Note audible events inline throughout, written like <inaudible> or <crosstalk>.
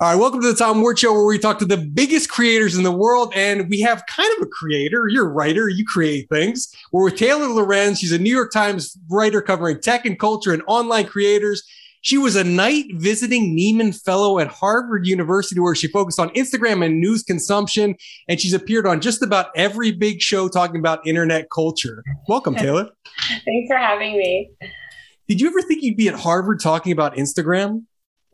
All right, welcome to the Tom Ward Show, where we talk to the biggest creators in the world, and we have kind of a creator. You're a writer, you create things. We're with Taylor Lorenz. She's a New York Times writer covering tech and culture and online creators. She was a Knight visiting Nieman Fellow at Harvard University, where she focused on Instagram and news consumption, and she's appeared on just about every big show talking about internet culture. Welcome, Taylor. Thanks for having me. Did you ever think you'd be at Harvard talking about Instagram?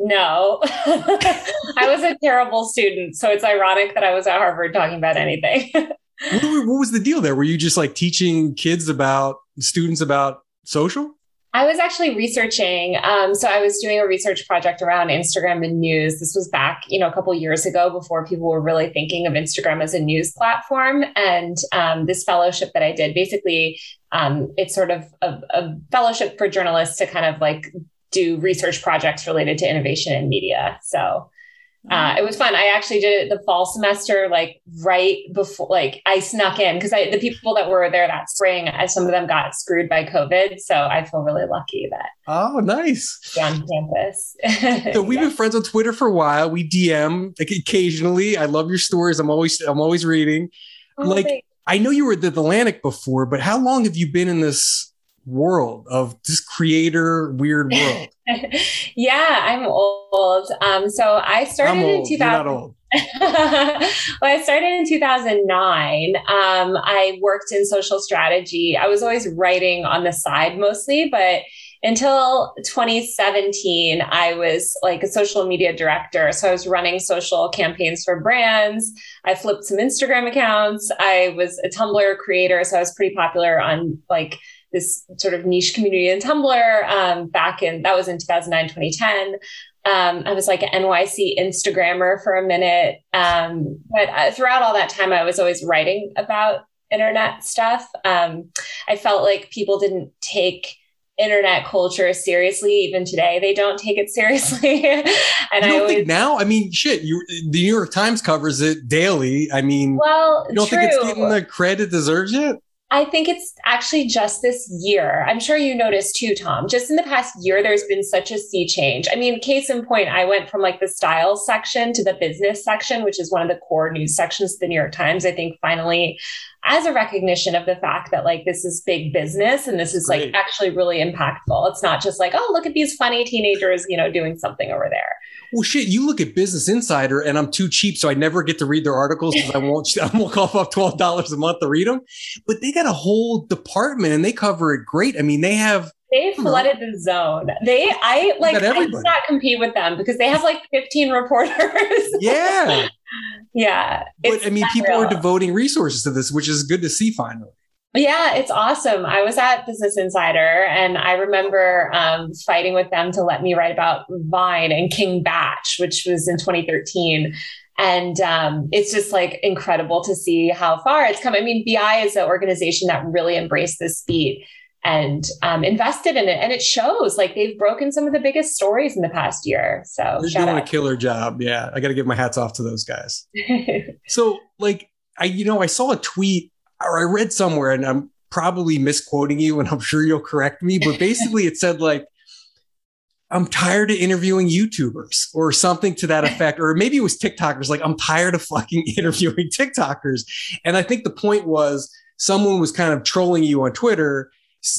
No, <laughs> I was a terrible student. So it's ironic that I was at Harvard talking about anything. <laughs> what, what, was the deal there? Were you just like teaching kids about students about social? I was actually researching. Um, so I was doing a research project around Instagram and news. This was back, you know, a couple years ago before people were really thinking of Instagram as a news platform. And um, this fellowship that I did, basically, um, it's sort of a, a fellowship for journalists to kind of like do research projects related to innovation in media. So uh, it was fun. I actually did it the fall semester, like right before, like I snuck in because I the people that were there that spring, I, some of them got screwed by COVID. So I feel really lucky that. Oh, nice. On campus. so we've yeah. <laughs> been friends on Twitter for a while. We DM like, occasionally. I love your stories. I'm always I'm always reading. Oh, like thanks. I know you were at the Atlantic before, but how long have you been in this world of this creator weird world? <laughs> yeah, I'm old. Um, so I started in 2000. <laughs> well, I started in 2009. Um, I worked in social strategy. I was always writing on the side mostly, but until 2017, I was like a social media director. So I was running social campaigns for brands. I flipped some Instagram accounts. I was a Tumblr creator. So I was pretty popular on like this sort of niche community in Tumblr um, back in that was in 2009, 2010. Um, I was like an NYC Instagrammer for a minute. Um, but uh, throughout all that time, I was always writing about internet stuff. Um, I felt like people didn't take internet culture seriously. Even today, they don't take it seriously. <laughs> and I always now. I mean, shit. You, the New York Times covers it daily. I mean, well, you don't true. think it's getting the credit it deserves yet? I think it's actually just this year. I'm sure you noticed too, Tom. Just in the past year, there's been such a sea change. I mean, case in point, I went from like the style section to the business section, which is one of the core news sections of the New York Times. I think finally, as a recognition of the fact that like this is big business and this is like actually really impactful. It's not just like, oh, look at these funny teenagers, you know, doing something over there well, shit, you look at Business Insider and I'm too cheap, so I never get to read their articles because I won't, <laughs> I won't cough up $12 a month to read them. But they got a whole department and they cover it great. I mean, they have. They flooded the zone. They, I like, I cannot compete with them because they have like 15 reporters. <laughs> Yeah. yeah. But I mean, people real. are devoting resources to this, which is good to see finally. Yeah, it's awesome. I was at Business Insider and I remember um, fighting with them to let me write about Vine and King Bach, which was in 2013. And um, it's just like incredible to see how far it's come. I mean, BI is an organization that really embraced this beat and um, invested in it. And it shows like they've broken some of the biggest stories in the past year. So they're doing out. a killer job. Yeah. I got to give my hats off to those guys. <laughs> so, like, I, you know, I saw a tweet or I read somewhere, and I'm probably misquoting you, and I'm sure you'll correct me, but basically it said like, I'm tired of interviewing YouTubers or something to that effect. Or maybe it was TikTokers, like, I'm tired of fucking <laughs> interviewing TikTokers. And I think the point was someone was kind of trolling you on Twitter.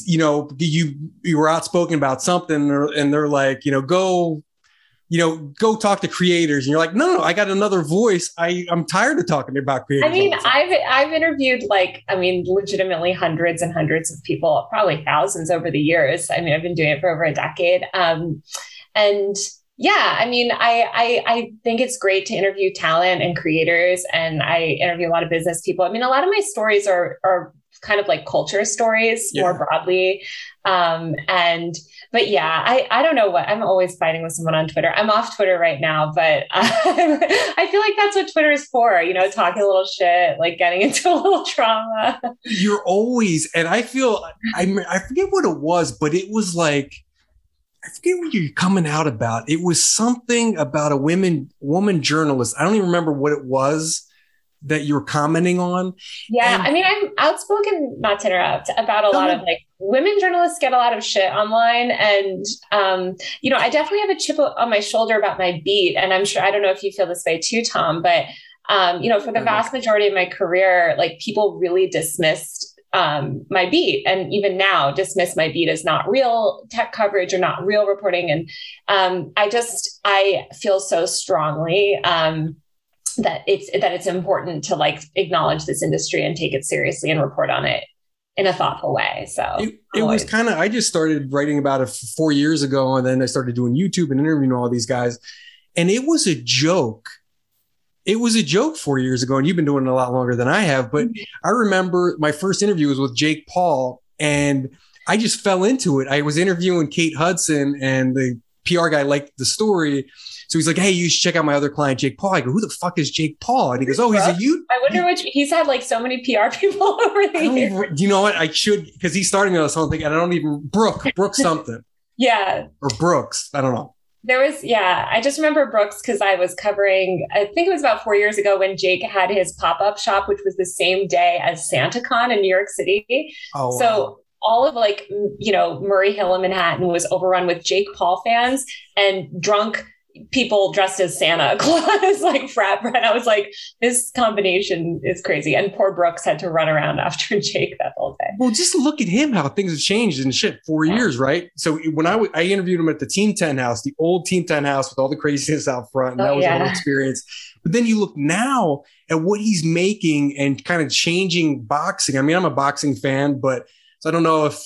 You know, you you were outspoken about something, and they're like, you know, go you know, go talk to creators. And you're like, no, no, I got another voice. I, I'm tired of talking about creators. I mean, I've, I've interviewed like, I mean, legitimately hundreds and hundreds of people, probably thousands over the years. I mean, I've been doing it for over a decade. Um, and yeah, I mean, I, I, I think it's great to interview talent and creators, and I interview a lot of business people. I mean, a lot of my stories are are kind of like culture stories yeah. more broadly, um, and but yeah, I, I don't know what I'm always fighting with someone on Twitter. I'm off Twitter right now, but uh, <laughs> I feel like that's what Twitter is for, you know, talking a little shit, like getting <laughs> into a little trauma. You're always, and I feel, I, <laughs> I forget what it was, but it was like, I forget what you're coming out about. It was something about a women woman journalist. I don't even remember what it was that you were commenting on. Yeah, and, I mean, I'm outspoken, not to interrupt, about a lot of like women journalists get a lot of shit online. And, um, you know, I definitely have a chip on my shoulder about my beat. And I'm sure, I don't know if you feel this way too, Tom, but, um, you know, for the vast majority of my career, like people really dismissed um, my beat and even now dismiss my beat as not real tech coverage or not real reporting and um, i just i feel so strongly um, that it's that it's important to like acknowledge this industry and take it seriously and report on it in a thoughtful way so it, it was kind of i just started writing about it four years ago and then i started doing youtube and interviewing all these guys and it was a joke it was a joke four years ago, and you've been doing it a lot longer than I have. But mm-hmm. I remember my first interview was with Jake Paul, and I just fell into it. I was interviewing Kate Hudson, and the PR guy liked the story. So he's like, "Hey, you should check out my other client, Jake Paul." I go, "Who the fuck is Jake Paul?" And he goes, "Oh, he's a you." I wonder which he's had like so many PR people <laughs> over the years. Do you know what? I should because he's starting on something, and I don't even Brooke Brooke something. <laughs> yeah. Or Brooks. I don't know. There was, yeah, I just remember Brooks because I was covering, I think it was about four years ago when Jake had his pop up shop, which was the same day as SantaCon in New York City. Oh, so wow. all of like, you know, Murray Hill in Manhattan was overrun with Jake Paul fans and drunk people dressed as Santa <laughs> Claus, like frat bread. I was like, this combination is crazy. And poor Brooks had to run around <laughs> after Jake that whole day. Well, just look at him, how things have changed in shit four yeah. years, right? So when I, w- I interviewed him at the Team 10 house, the old Team 10 house with all the craziness out front, and oh, that was yeah. experience. But then you look now at what he's making and kind of changing boxing. I mean, I'm a boxing fan, but so I don't know if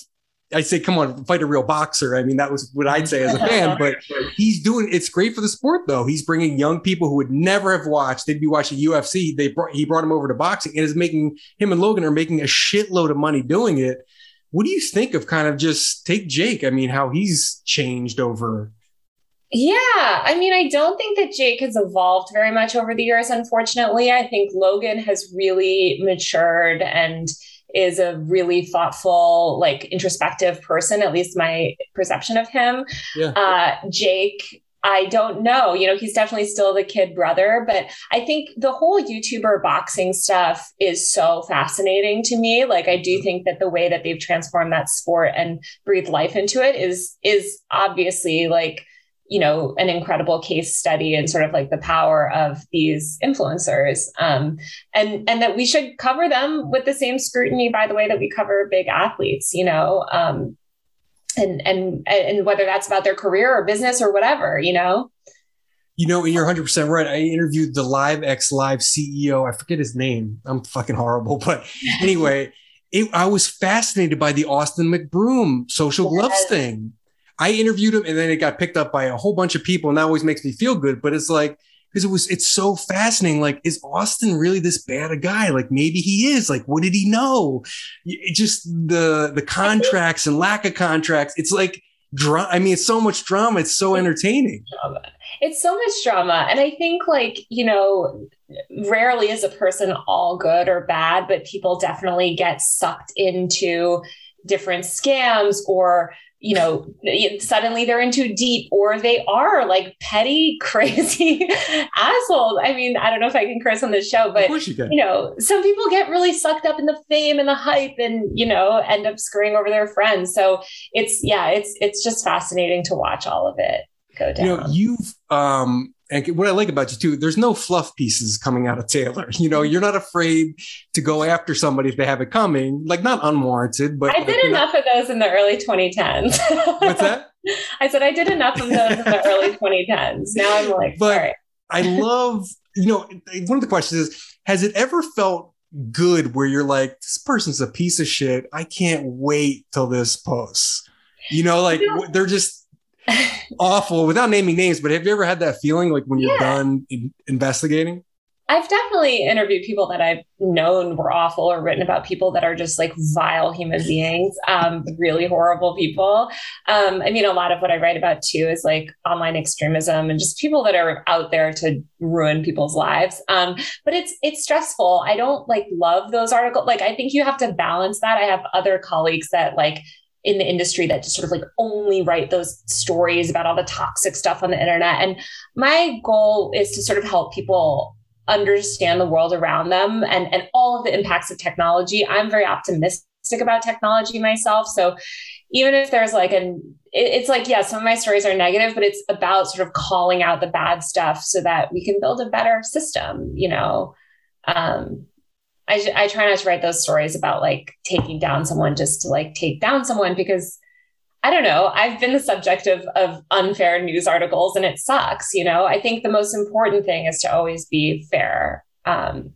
I say, come on, fight a real boxer. I mean, that was what I'd say as a fan, but <laughs> he's doing it's great for the sport though. He's bringing young people who would never have watched, they'd be watching UFC. They brought, he brought him over to boxing and is making him and Logan are making a shitload of money doing it. What do you think of kind of just take Jake? I mean, how he's changed over. Yeah, I mean, I don't think that Jake has evolved very much over the years, unfortunately. I think Logan has really matured and is a really thoughtful, like introspective person, at least my perception of him. Yeah. Uh, Jake, I don't know. You know, he's definitely still the kid brother, but I think the whole YouTuber boxing stuff is so fascinating to me. Like I do think that the way that they've transformed that sport and breathed life into it is is obviously like you know an incredible case study and sort of like the power of these influencers um, and and that we should cover them with the same scrutiny by the way that we cover big athletes you know um, and and and whether that's about their career or business or whatever you know you know, you're 100% right. I interviewed the Live X Live CEO. I forget his name. I'm fucking horrible. But anyway, it, I was fascinated by the Austin McBroom social yes. gloves thing. I interviewed him and then it got picked up by a whole bunch of people and that always makes me feel good. But it's like, because it was, it's so fascinating. Like, is Austin really this bad a guy? Like, maybe he is. Like, what did he know? It just the the contracts and lack of contracts. It's like drama. I mean, it's so much drama. It's so entertaining. It's so much drama, and I think like you know, rarely is a person all good or bad, but people definitely get sucked into different scams or you know, suddenly they're in too deep or they are like petty, <laughs> crazy assholes. I mean, I don't know if I can curse on this show, but you, you, know, some people get really sucked up in the fame and the hype and, you know, end up screwing over their friends. So it's, yeah, it's, it's just fascinating to watch all of it go down. You know, you've, um, and what I like about you too, there's no fluff pieces coming out of Taylor. <laughs> You know, you're not afraid to go after somebody if they have it coming, like not unwarranted, but I did enough not... of those in the early 2010s. <laughs> What's that? I said I did enough of those in the early 2010s. Now I'm like, but right. I love, you know, one of the questions is, has it ever felt good where you're like, this person's a piece of shit. I can't wait till this posts. You know, like you know, they're just awful without naming names, but have you ever had that feeling like when you're yeah. done in- investigating? I've definitely interviewed people that I've known were awful or written about people that are just like vile human beings, um, really horrible people. Um, I mean, a lot of what I write about too is like online extremism and just people that are out there to ruin people's lives. Um, but it's it's stressful. I don't like love those articles. Like I think you have to balance that. I have other colleagues that like in the industry that just sort of like only write those stories about all the toxic stuff on the internet. And my goal is to sort of help people understand the world around them and, and all of the impacts of technology. I'm very optimistic about technology myself. So even if there's like an it's like yeah some of my stories are negative but it's about sort of calling out the bad stuff so that we can build a better system you know um I, I try not to write those stories about like taking down someone just to like take down someone because I don't know. I've been the subject of, of unfair news articles and it sucks. You know, I think the most important thing is to always be fair. Um,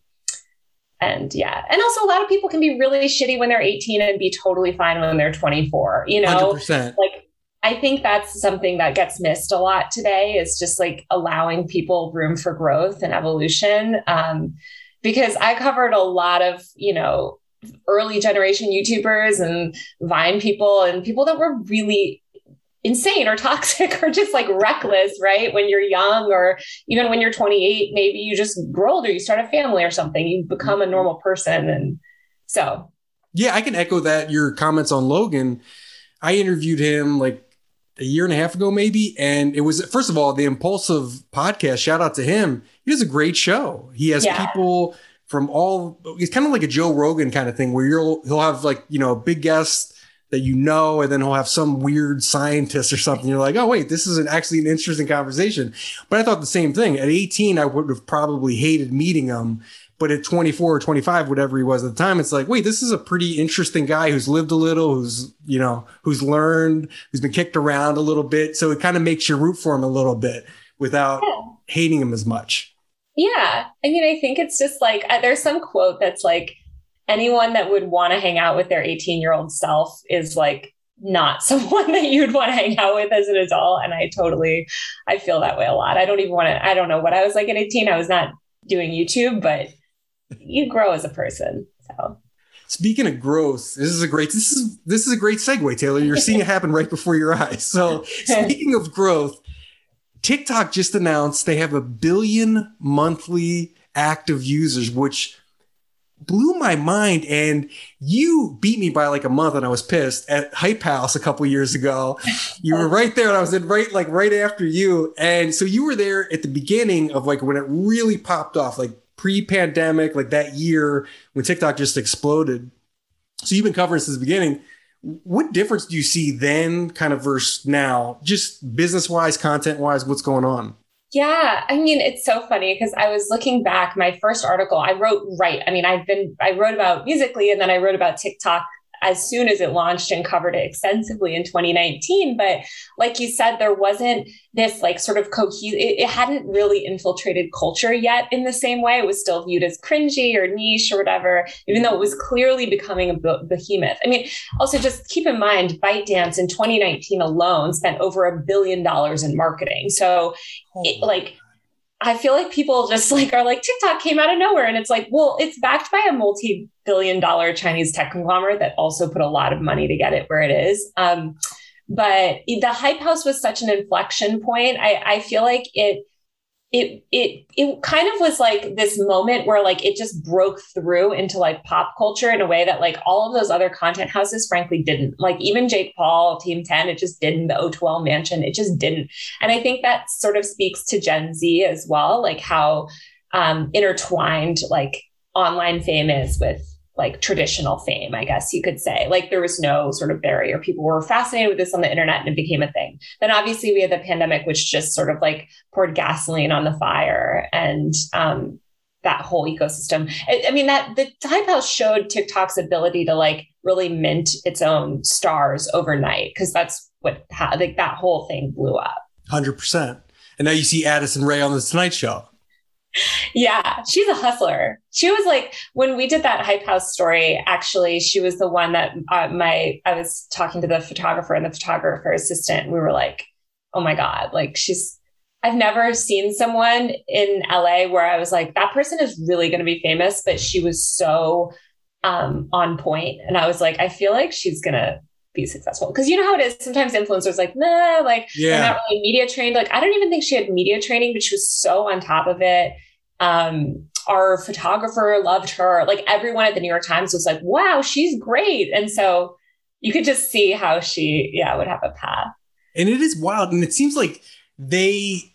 and yeah. And also, a lot of people can be really shitty when they're 18 and be totally fine when they're 24. You know, 100%. like I think that's something that gets missed a lot today is just like allowing people room for growth and evolution. Um, because I covered a lot of, you know, early generation YouTubers and Vine people and people that were really insane or <laughs> toxic or just like reckless, right? When you're young or even when you're 28, maybe you just grow older, you start a family or something, you become a mm-hmm. normal person. And so. Yeah, I can echo that. Your comments on Logan. I interviewed him like a year and a half ago, maybe. And it was, first of all, the Impulsive podcast. Shout out to him. He does a great show. He has yeah. people from all it's kind of like a Joe Rogan kind of thing where you'll he'll have like, you know, a big guest that you know, and then he'll have some weird scientist or something. You're like, oh wait, this is an, actually an interesting conversation. But I thought the same thing. At 18, I would have probably hated meeting him. But at 24 or 25, whatever he was at the time, it's like, wait, this is a pretty interesting guy who's lived a little, who's, you know, who's learned, who's been kicked around a little bit. So it kind of makes you root for him a little bit without yeah. hating him as much. Yeah. I mean, I think it's just like there's some quote that's like anyone that would want to hang out with their 18 year old self is like not <laughs> someone that you'd want to hang out with as an adult. And I totally, I feel that way a lot. I don't even want to, I don't know what I was like at 18. I was not doing YouTube, but you grow as a person. So. Speaking of growth, this is a great this is this is a great segue, Taylor. You're seeing it <laughs> happen right before your eyes. So speaking of growth, TikTok just announced they have a billion monthly active users, which blew my mind. And you beat me by like a month, and I was pissed at Hype House a couple years ago. You were right there, and I was in right like right after you. And so you were there at the beginning of like when it really popped off, like pre-pandemic, like that year when TikTok just exploded. So you've been covering since the beginning what difference do you see then kind of versus now just business wise content wise what's going on yeah i mean it's so funny because i was looking back my first article i wrote right i mean i've been i wrote about Musical.ly and then i wrote about tiktok as soon as it launched and covered it extensively in 2019. But like you said, there wasn't this like sort of cohesive, it, it, hadn't really infiltrated culture yet in the same way. It was still viewed as cringy or niche or whatever, even though it was clearly becoming a behemoth. I mean, also just keep in mind, ByteDance in 2019 alone spent over a billion dollars in marketing. So it, oh. like, I feel like people just <laughs> like are like TikTok came out of nowhere. And it's like, well, it's backed by a multi billion dollar Chinese tech conglomerate that also put a lot of money to get it where it is. Um, but the Hype House was such an inflection point. I, I feel like it it it it kind of was like this moment where like it just broke through into like pop culture in a way that like all of those other content houses frankly didn't. Like even jake paul team 10 it just didn't. The o2l mansion it just didn't. And i think that sort of speaks to gen z as well like how um intertwined like online fame is with like traditional fame, I guess you could say. Like there was no sort of barrier. People were fascinated with this on the internet and it became a thing. Then obviously we had the pandemic, which just sort of like poured gasoline on the fire and um, that whole ecosystem. I, I mean, that the Hype House showed TikTok's ability to like really mint its own stars overnight because that's what ha- like that whole thing blew up. Hundred percent. And now you see Addison Rae on the Tonight Show yeah, she's a hustler. She was like when we did that hype house story. Actually, she was the one that uh, my I was talking to the photographer and the photographer assistant. We were like, oh my god, like she's. I've never seen someone in LA where I was like, that person is really going to be famous, but she was so um, on point, and I was like, I feel like she's gonna be successful. Because you know how it is. Sometimes influencers like, nah, like yeah. they're not really media trained. Like I don't even think she had media training, but she was so on top of it. Um, our photographer loved her. Like everyone at the New York Times was like, wow, she's great. And so you could just see how she, yeah, would have a path. And it is wild. And it seems like they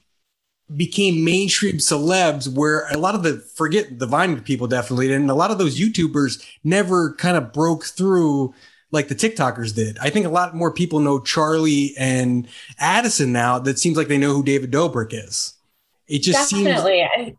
became mainstream celebs where a lot of the forget the Vine people definitely did, and a lot of those YouTubers never kind of broke through like the TikTokers did. I think a lot more people know Charlie and Addison now that seems like they know who David Dobrik is. It just seems definitely. seems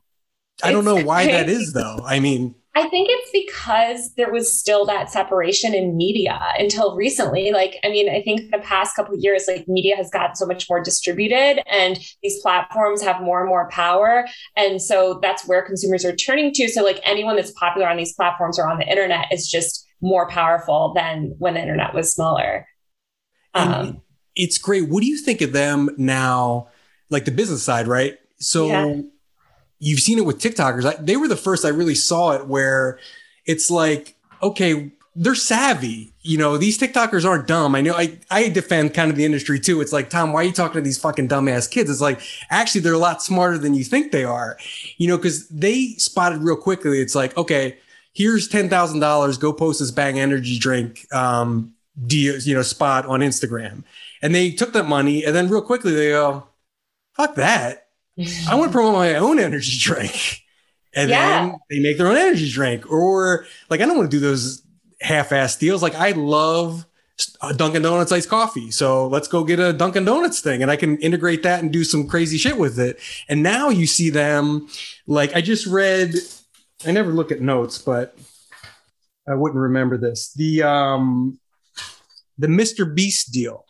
I don't know why that is though. I mean I think it's because there was still that separation in media until recently. Like, I mean, I think the past couple years, like media has gotten so much more distributed and these platforms have more and more power. And so that's where consumers are turning to. So like anyone that's popular on these platforms or on the internet is just more powerful than when the internet was smaller. Um, it's great. What do you think of them now? Like the business side, right? So yeah you've seen it with TikTokers. I, they were the first I really saw it where it's like, okay, they're savvy. You know, these TikTokers aren't dumb. I know I, I defend kind of the industry too. It's like, Tom, why are you talking to these fucking dumbass kids? It's like, actually, they're a lot smarter than you think they are, you know, because they spotted real quickly. It's like, okay, here's $10,000. Go post this bang energy drink, um, deal, you know, spot on Instagram. And they took that money and then real quickly they go, fuck that I want to <laughs> promote my own energy drink. And yeah. then they make their own energy drink. Or like, I don't want to do those half-ass deals. Like I love Dunkin' Donuts iced coffee. So let's go get a Dunkin' Donuts thing and I can integrate that and do some crazy shit with it. And now you see them like I just read, I never look at notes, but I wouldn't remember this. The um the Mr. Beast deal.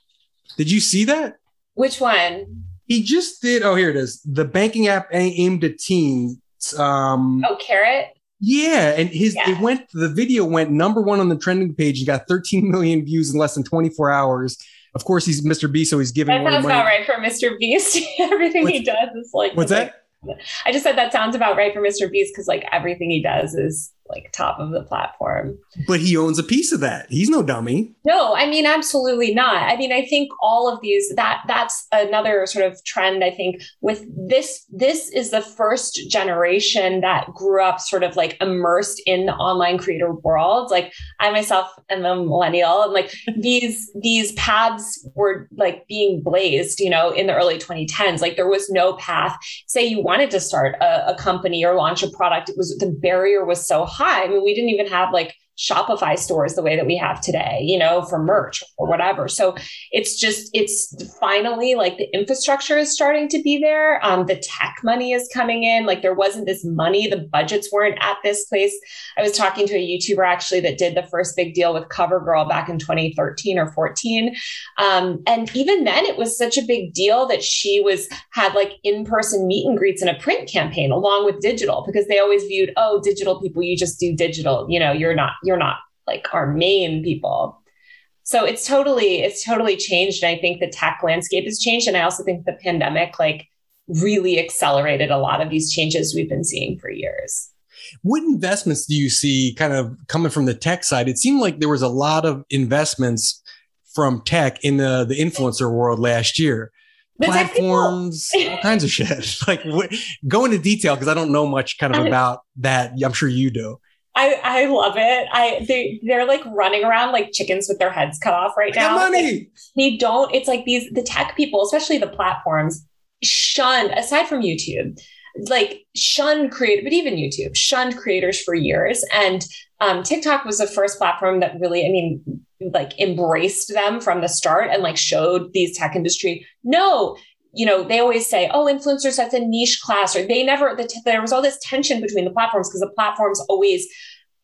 Did you see that? Which one? He just did. Oh, here it is. The banking app aimed at teens. Um, oh, Current. Yeah, and his yeah. it went. The video went number one on the trending page. He got 13 million views in less than 24 hours. Of course, he's Mr. Beast, so he's giving. That sounds about right for Mr. Beast. <laughs> Everything what's, he does is like. What's that? Like, I just said that sounds about right for Mr. Beast because like everything he does is like top of the platform. But he owns a piece of that. He's no dummy. No, I mean absolutely not. I mean I think all of these that that's another sort of trend I think with this this is the first generation that grew up sort of like immersed in the online creator world. Like I myself am a millennial and like <laughs> these these paths were like being blazed, you know, in the early 2010s. Like there was no path. Say you wanted to start a, a company or launch a product, it was the barrier was so high. I mean, we didn't even have like Shopify stores the way that we have today, you know, for merch or whatever. So it's just, it's finally like the infrastructure is starting to be there. Um, the tech money is coming in. Like there wasn't this money, the budgets weren't at this place. I was talking to a YouTuber actually that did the first big deal with CoverGirl back in 2013 or 14. Um, and even then, it was such a big deal that she was had like in person meet and greets in a print campaign along with digital because they always viewed, oh, digital people, you just do digital, you know, you're not you're not like our main people. So it's totally it's totally changed and i think the tech landscape has changed and i also think the pandemic like really accelerated a lot of these changes we've been seeing for years. What investments do you see kind of coming from the tech side? It seemed like there was a lot of investments from tech in the, the influencer world last year. The platforms all kinds of shit. <laughs> Like what, go into detail because i don't know much kind of <laughs> about that. I'm sure you do I, I love it. I they they're like running around like chickens with their heads cut off right now. Money. They don't. It's like these the tech people, especially the platforms, shun aside from YouTube, like shun create, but even YouTube shunned creators for years. And um, TikTok was the first platform that really, I mean, like embraced them from the start and like showed these tech industry no you know, they always say, oh, influencers, that's a niche class, or they never, the there was all this tension between the platforms because the platforms always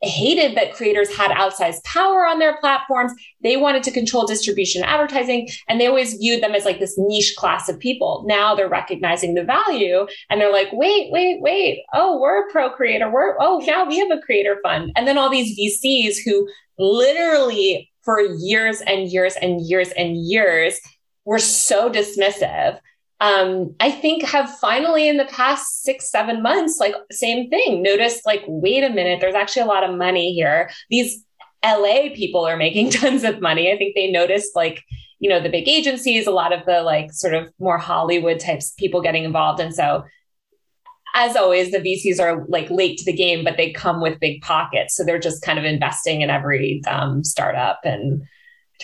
hated that creators had outsized power on their platforms. They wanted to control distribution advertising, and they always viewed them as like this niche class of people. Now they're recognizing the value and they're like, wait, wait, wait. Oh, we're a pro creator. We're, oh, now we have a creator fund. And then all these VCs who literally for years and years and years and years were so dismissive um, I think have finally in the past six, seven months, like same thing, noticed like, wait a minute, there's actually a lot of money here. These LA people are making <laughs> tons of money. I think they noticed like, you know, the big agencies, a lot of the like sort of more Hollywood types people getting involved. And so as always, the VCs are like late to the game, but they come with big pockets. So they're just kind of investing in every um, startup and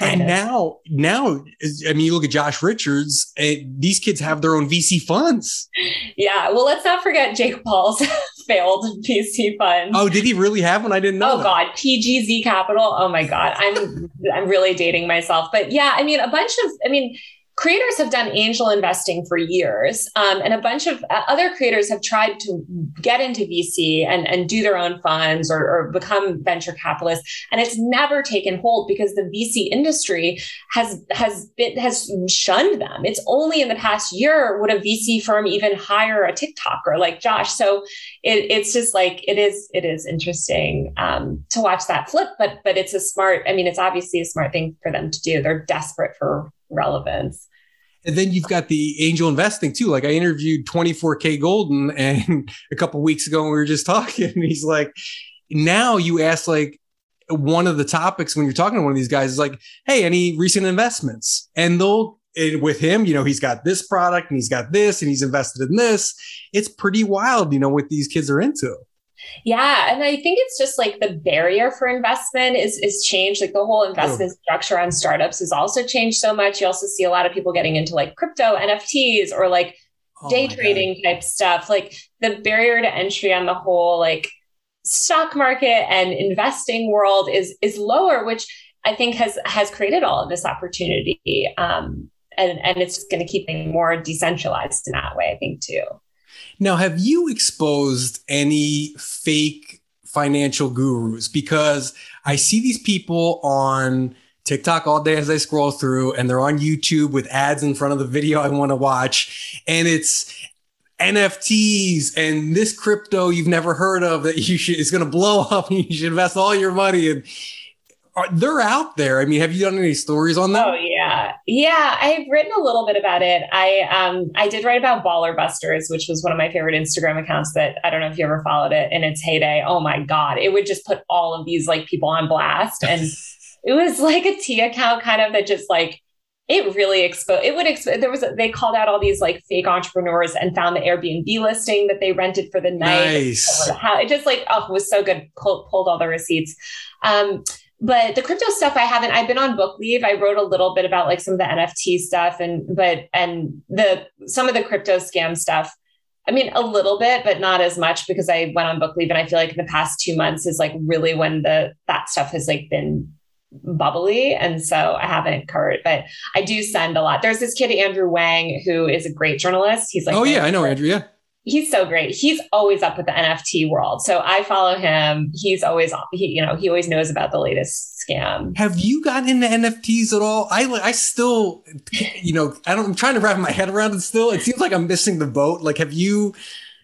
and to- now, now, I mean, you look at Josh Richards. Eh, these kids have their own VC funds. Yeah. Well, let's not forget Jake Paul's <laughs> failed VC fund. Oh, did he really have one? I didn't know. Oh that. God, PGZ Capital. Oh my God, I'm I'm really dating myself. But yeah, I mean, a bunch of. I mean, creators have done angel investing for years, um, and a bunch of uh, other creators have tried to get into VC and, and do their own funds or, or, become venture capitalists, and it's never taken hold because the VC industry has has been has shunned them. It's only in the past year would a VC firm even hire a TikToker like Josh. So it, it's just like it is it is interesting um, to watch that flip, but but it's a smart. I mean, it's obviously a smart thing for them to do. They're desperate for relevance. And then you've got the angel investing too. Like I interviewed 24kGoldn <laughs> and a couple weeks ago, we were just talking, and <laughs> he's like, now you ask like one of the topics when you're talking to one of these guys is like, hey, any recent investments? And they'll with him, you know, he's got this product and he's got this and he's invested in this. It's pretty wild, you know, what these kids are into. Yeah, and I think it's just like the barrier for investment is is changed. Like the whole investment oh. structure on startups has also changed so much. You also see a lot of people getting into like crypto, NFTs, or like oh day trading God. type stuff. Like the barrier to entry on the whole like stock market and investing world is is lower, which I think has has created all of this opportunity. Um, and and it's going to keep being more decentralized in that way. I think too. Now, have you exposed any fake financial gurus? Because I see these people on TikTok all day as I scroll through, and they're on YouTube with ads in front of the video I want to watch. And it's NFTs and this crypto you've never heard of that you should is going to blow <laughs> up and you should invest all your money in are, they're out there. I mean, have you done any stories on that? Oh yeah, yeah. I've written a little bit about it. I um I did write about Baller Busters, which was one of my favorite Instagram accounts. That I don't know if you ever followed it in its heyday. Oh my god, it would just put all of these like people on blast, and <laughs> it was like a T account kind of that just like it really exposed it would expo- there was a, they called out all these like fake entrepreneurs and found the airbnb listing that they rented for the night nice. it just like oh it was so good pulled, pulled all the receipts um but the crypto stuff i haven't i've been on book leave. I wrote a little bit about like some of the nft stuff and but and the some of the crypto scam stuff. I mean a little bit but not as much because i went on book leave and i feel like in the past two months is like really when the that stuff has like been bubbly. And so i haven't covered but i do send a lot. There's this kid andrew wang who is a great journalist. He's like oh yeah i know andrew yeah he's so great. He's always up with the NFT world. So I follow him. He's always he, you know, he always knows about the latest scam. Have you gotten into NFTs at all? I I still, you know, I don't, I'm trying to wrap my head around it still. It seems like I'm missing the boat. Like, have you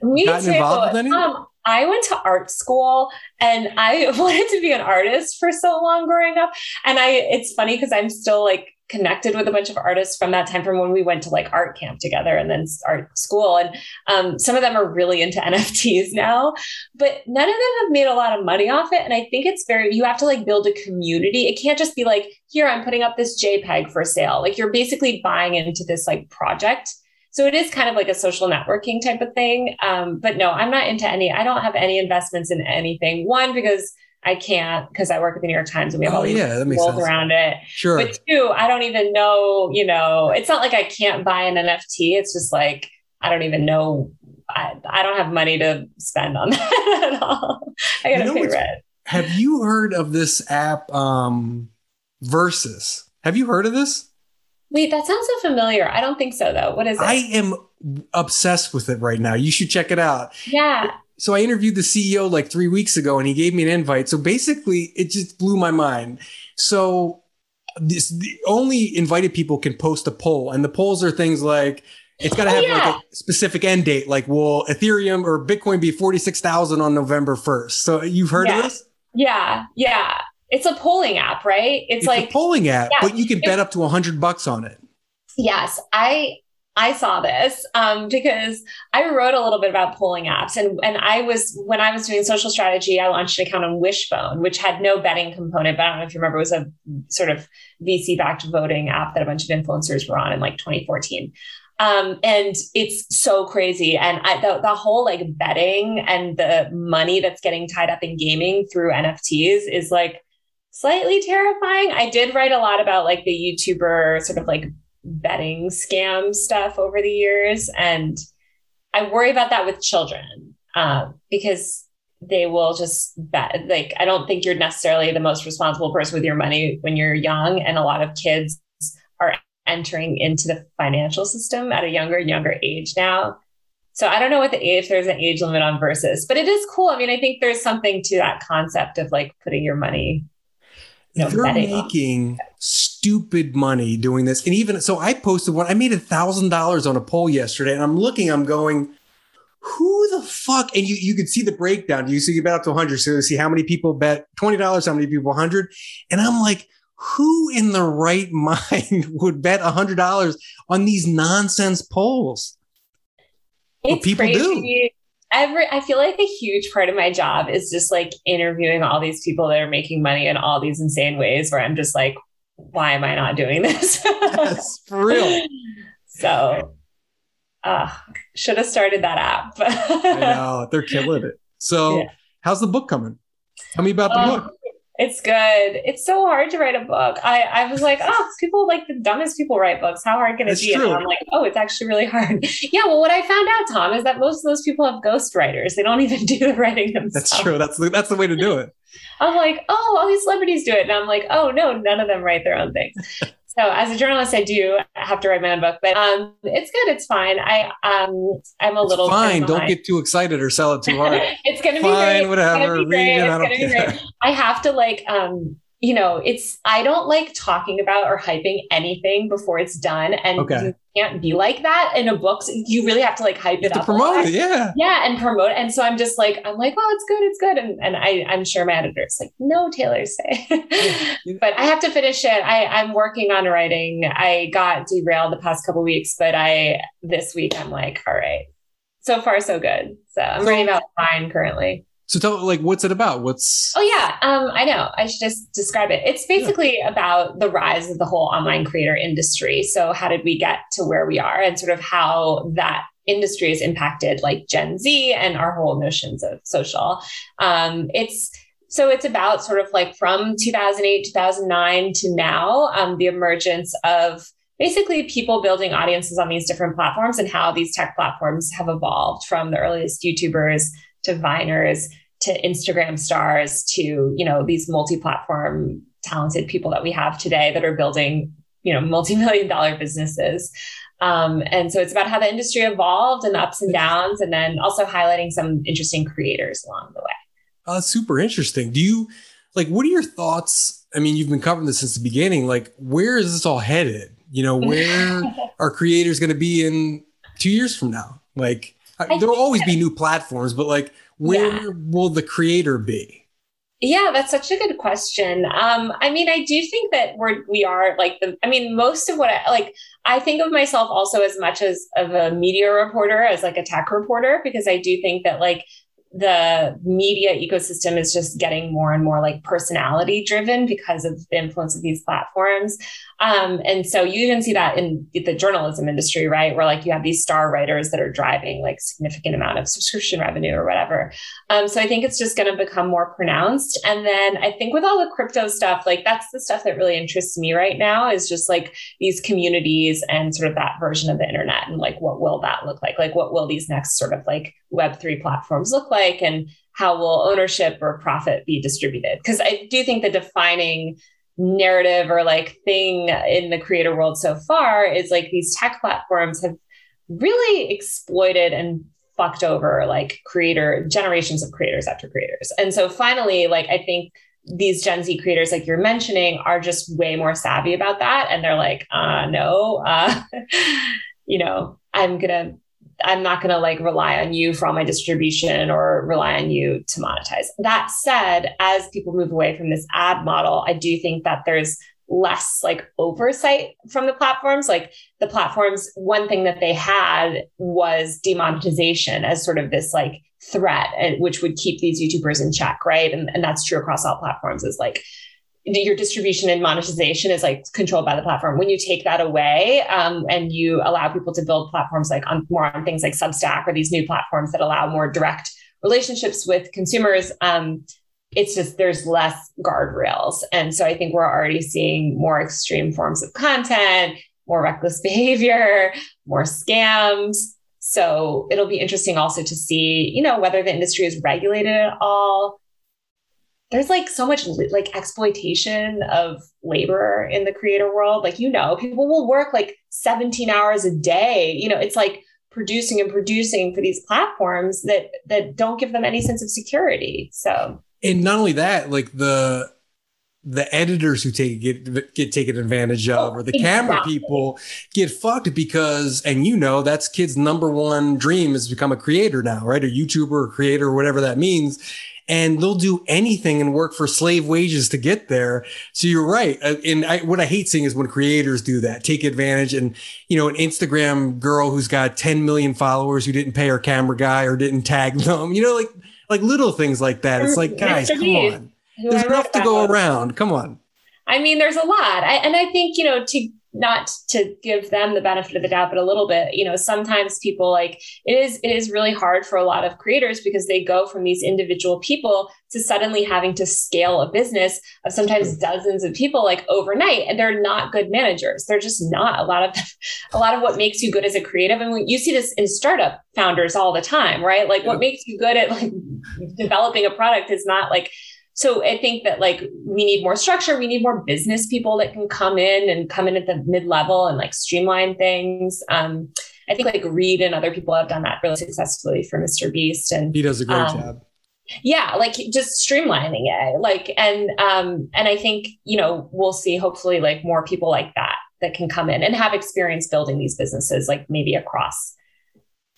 Me gotten too. involved with any? Um, I went to art school and I <laughs> wanted to be an artist for so long growing up. And I, it's funny because I'm still like connected with a bunch of artists from that time from when we went to like art camp together and then art school. And um, some of them are really into <laughs> NFTs now, but none of them have made a lot of money off it. And I think it's very, you have to like build a community. It can't just be like, here, I'm putting up this JPEG for sale. Like you're basically buying into this like project so it is kind of like a social networking type of thing. Um, but no, I'm not into any, I don't have any investments in anything. One, because I can't because I work at the New York Times and we have oh, all these yeah, that rules around it. Sure. But two, I don't even know, you know, it's not like I can't buy an NFT. It's just like I don't even know. I, I don't have money to spend on <laughs> that at all. I gotta you know pay rent. Have you heard of this app um Versus? Have you heard of this? Wait, that sounds so familiar. I don't think so though. What is it? I am obsessed with it right now. You should check it out. Yeah. So I interviewed the CEO like three weeks ago and he gave me an invite. So basically, it just blew my mind. So this the only invited people can post a poll, and the polls are things like it's got to oh, have yeah. like a specific end date, like will Ethereum or Bitcoin be forty six thousand on November first? So you've heard yeah. of this? Yeah, yeah. It's a polling app, right? It's, it's like a polling app, yeah, but you can bet up to a hundred bucks on it. Yes, I I saw this um, because I wrote a little bit about polling apps, and and I was when I was doing social strategy, I launched an account on Wishbone, which had no betting component. But I don't know if you remember, it was a sort of VC backed voting app that a bunch of influencers were on in like 2014. Um, and it's so crazy. And I, the, the whole like betting and the money that's getting tied up in gaming through NFTs is like slightly terrifying. I did write a lot about like the YouTuber sort of like betting scam stuff over the years. And I worry about that with children um, because they will just bet. Like, I don't think you're necessarily the most responsible person with your money when you're young. And a lot of kids are entering into the financial system at a younger, and younger age now. So I don't know what the age, there's an age limit on versus, but it is cool. I mean, I think there's something to that concept of like putting your money you know, they're making stupid money doing this. And even so, I posted one, I made a thousand dollars on a poll yesterday, and I'm looking, I'm going, who the fuck? And you you could see the breakdown. You see you bet up to 100. So you see how many people bet $20, how many people 100. And I'm like, who in the right <laughs> mind would bet a $100 on these nonsense polls? It's people crazy. do every I feel like a huge part of my job is just like interviewing all these people that are making money in all these insane ways where I'm just like, why am I not doing this? <laughs> yes, for real. So uh should have started that app. I know, they're killing it. So <laughs> yeah. how's the book coming? Tell me about the um, book. It's good. It's so hard to write a book. I, I was like, oh, people like the dumbest people write books. How hard can it be? True. And I'm like, oh, it's actually really hard. <laughs> yeah. Well, what I found out, Tom, is that most of those people have ghostwriters. They don't even <laughs> do the writing themselves. That's true. That's the, that's the way to do it. <laughs> I'm like, oh, all these celebrities do it. And I'm like, oh, no, none of them write their own things. So as a journalist, I do have to write my own book, but um, it's good. It's fine. I um, I'm a it's little fine. Don't get too excited or sell it too hard. <laughs> it's gonna be fine, great. Whatever. Read it. I don't care. I have to like um you know, it's I don't like talking about or hyping anything before it's done, and okay. Can't be like that in a book. So you really have to like hype it up, promote it, yeah, yeah, and promote. It. And so I'm just like, I'm like, oh, it's good, it's good, and and I I'm sure my editor's like, no, Taylor, say, <laughs> but I have to finish it. I I'm working on writing. I got derailed the past couple weeks, but I this week I'm like, all right, so far so good. So I'm so, writing about fine currently. So tell like what's it about? What's Oh yeah, um, I know. I should just describe it. It's basically yeah. about the rise of the whole online creator industry. So how did we get to where we are and sort of how that industry is impacted like Gen Z and our whole notions of social. Um, it's so it's about sort of like from 2008, 2009 to now, um, the emergence of basically people building audiences on these different platforms and how these tech platforms have evolved from the earliest YouTubers to Viners to Instagram stars to, you know, these multi-platform talented people that we have today that are building, you know, multi-million dollar businesses. Um, and so it's about how the industry evolved and the ups and downs, and then also highlighting some interesting creators along the way. That's super interesting. Do you like what are your thoughts? I mean, you've been covering this since the beginning. Like, where is this all headed? You know, where <laughs> are creators going to be in two years from now? Like, there'll always be new platforms, but like, where yeah. will the creator be? Yeah, that's such a good question. Um, I mean, I do think that we're we are like the. I mean, most of what I like, I think of myself also as much as of a media reporter as like a tech reporter because I do think that like the media ecosystem is just getting more and more like personality driven because of the influence of these platforms. Um, and so you even see that in the journalism industry, right? Where like you have these star writers that are driving like significant amount of subscription revenue or whatever. Um, so I think it's just going to become more pronounced. And then I think with all the crypto stuff, like that's the stuff that really interests me right now is just like these communities and sort of that version of the internet and like what will that look like? Like what will these next sort of like Web3 platforms look like? And how will ownership or profit be distributed? Because I do think the defining narrative or like thing in the creator world so far is like these tech platforms have really exploited and fucked over like creator generations of creators after creators. And so finally, like I think these Gen Z creators, like you're mentioning, are just way more savvy about that. And they're like, uh, no, uh, <laughs> you know, I'm gonna I'm not going to like rely on you for all my distribution or rely on you to monetize. That said, as people move away from this ad model, I do think that there's less like oversight from the platforms. Like the platforms, one thing that they had was demonetization as sort of this like threat, which would keep these YouTubers in check, right? And, and that's true across all platforms. Is like your distribution and monetization is like controlled by the platform. When you take that away um, and you allow people to build platforms like on more on things like Substack or these new platforms that allow more direct relationships with consumers, um, it's just there's less guardrails. And so I think we're already seeing more extreme forms of content, more reckless <laughs> behavior, more scams. So it'll be interesting also to see, you know, whether the industry is regulated at all. There's like so much like exploitation of labor in the creator world. Like, you know, people will work like 17 hours a day. You know, it's like producing and producing for these platforms that that don't give them any sense of security. So and not only that, like the the editors who take get get taken advantage of, oh, or the exactly. camera people get fucked because, and you know, that's kids' number one dream is to become a creator now, right? A YouTuber or creator, or whatever that means. And they'll do anything and work for slave wages to get there. So you're right. Uh, and I, what I hate seeing is when creators do that, take advantage. And, you know, an Instagram girl who's got 10 million followers who didn't pay her camera guy or didn't tag them, you know, like, like little things like that. It's like, guys, come on there's enough to go around. Come on. I mean, there's a lot. I, and I think, you know, to not to give them the benefit of the doubt, but a little bit, you know, sometimes people like it is, it is really hard for a lot of creators because they go from these individual people to suddenly having to scale a business of sometimes dozens of people like overnight. And they're not good managers. They're just not a lot of, <laughs> a lot of what makes you good as a creative. And you see this in startup founders all the time, right? Like what makes you good at like developing a product is not like, so I think that like we need more structure. We need more business people that can come in and come in at the mid level and like streamline things. Um, I think like Reed and other people have done that really successfully for Mr. Beast, and he does a great um, job. Yeah, like just streamlining it, like and um and I think you know we'll see hopefully like more people like that that can come in and have experience building these businesses, like maybe across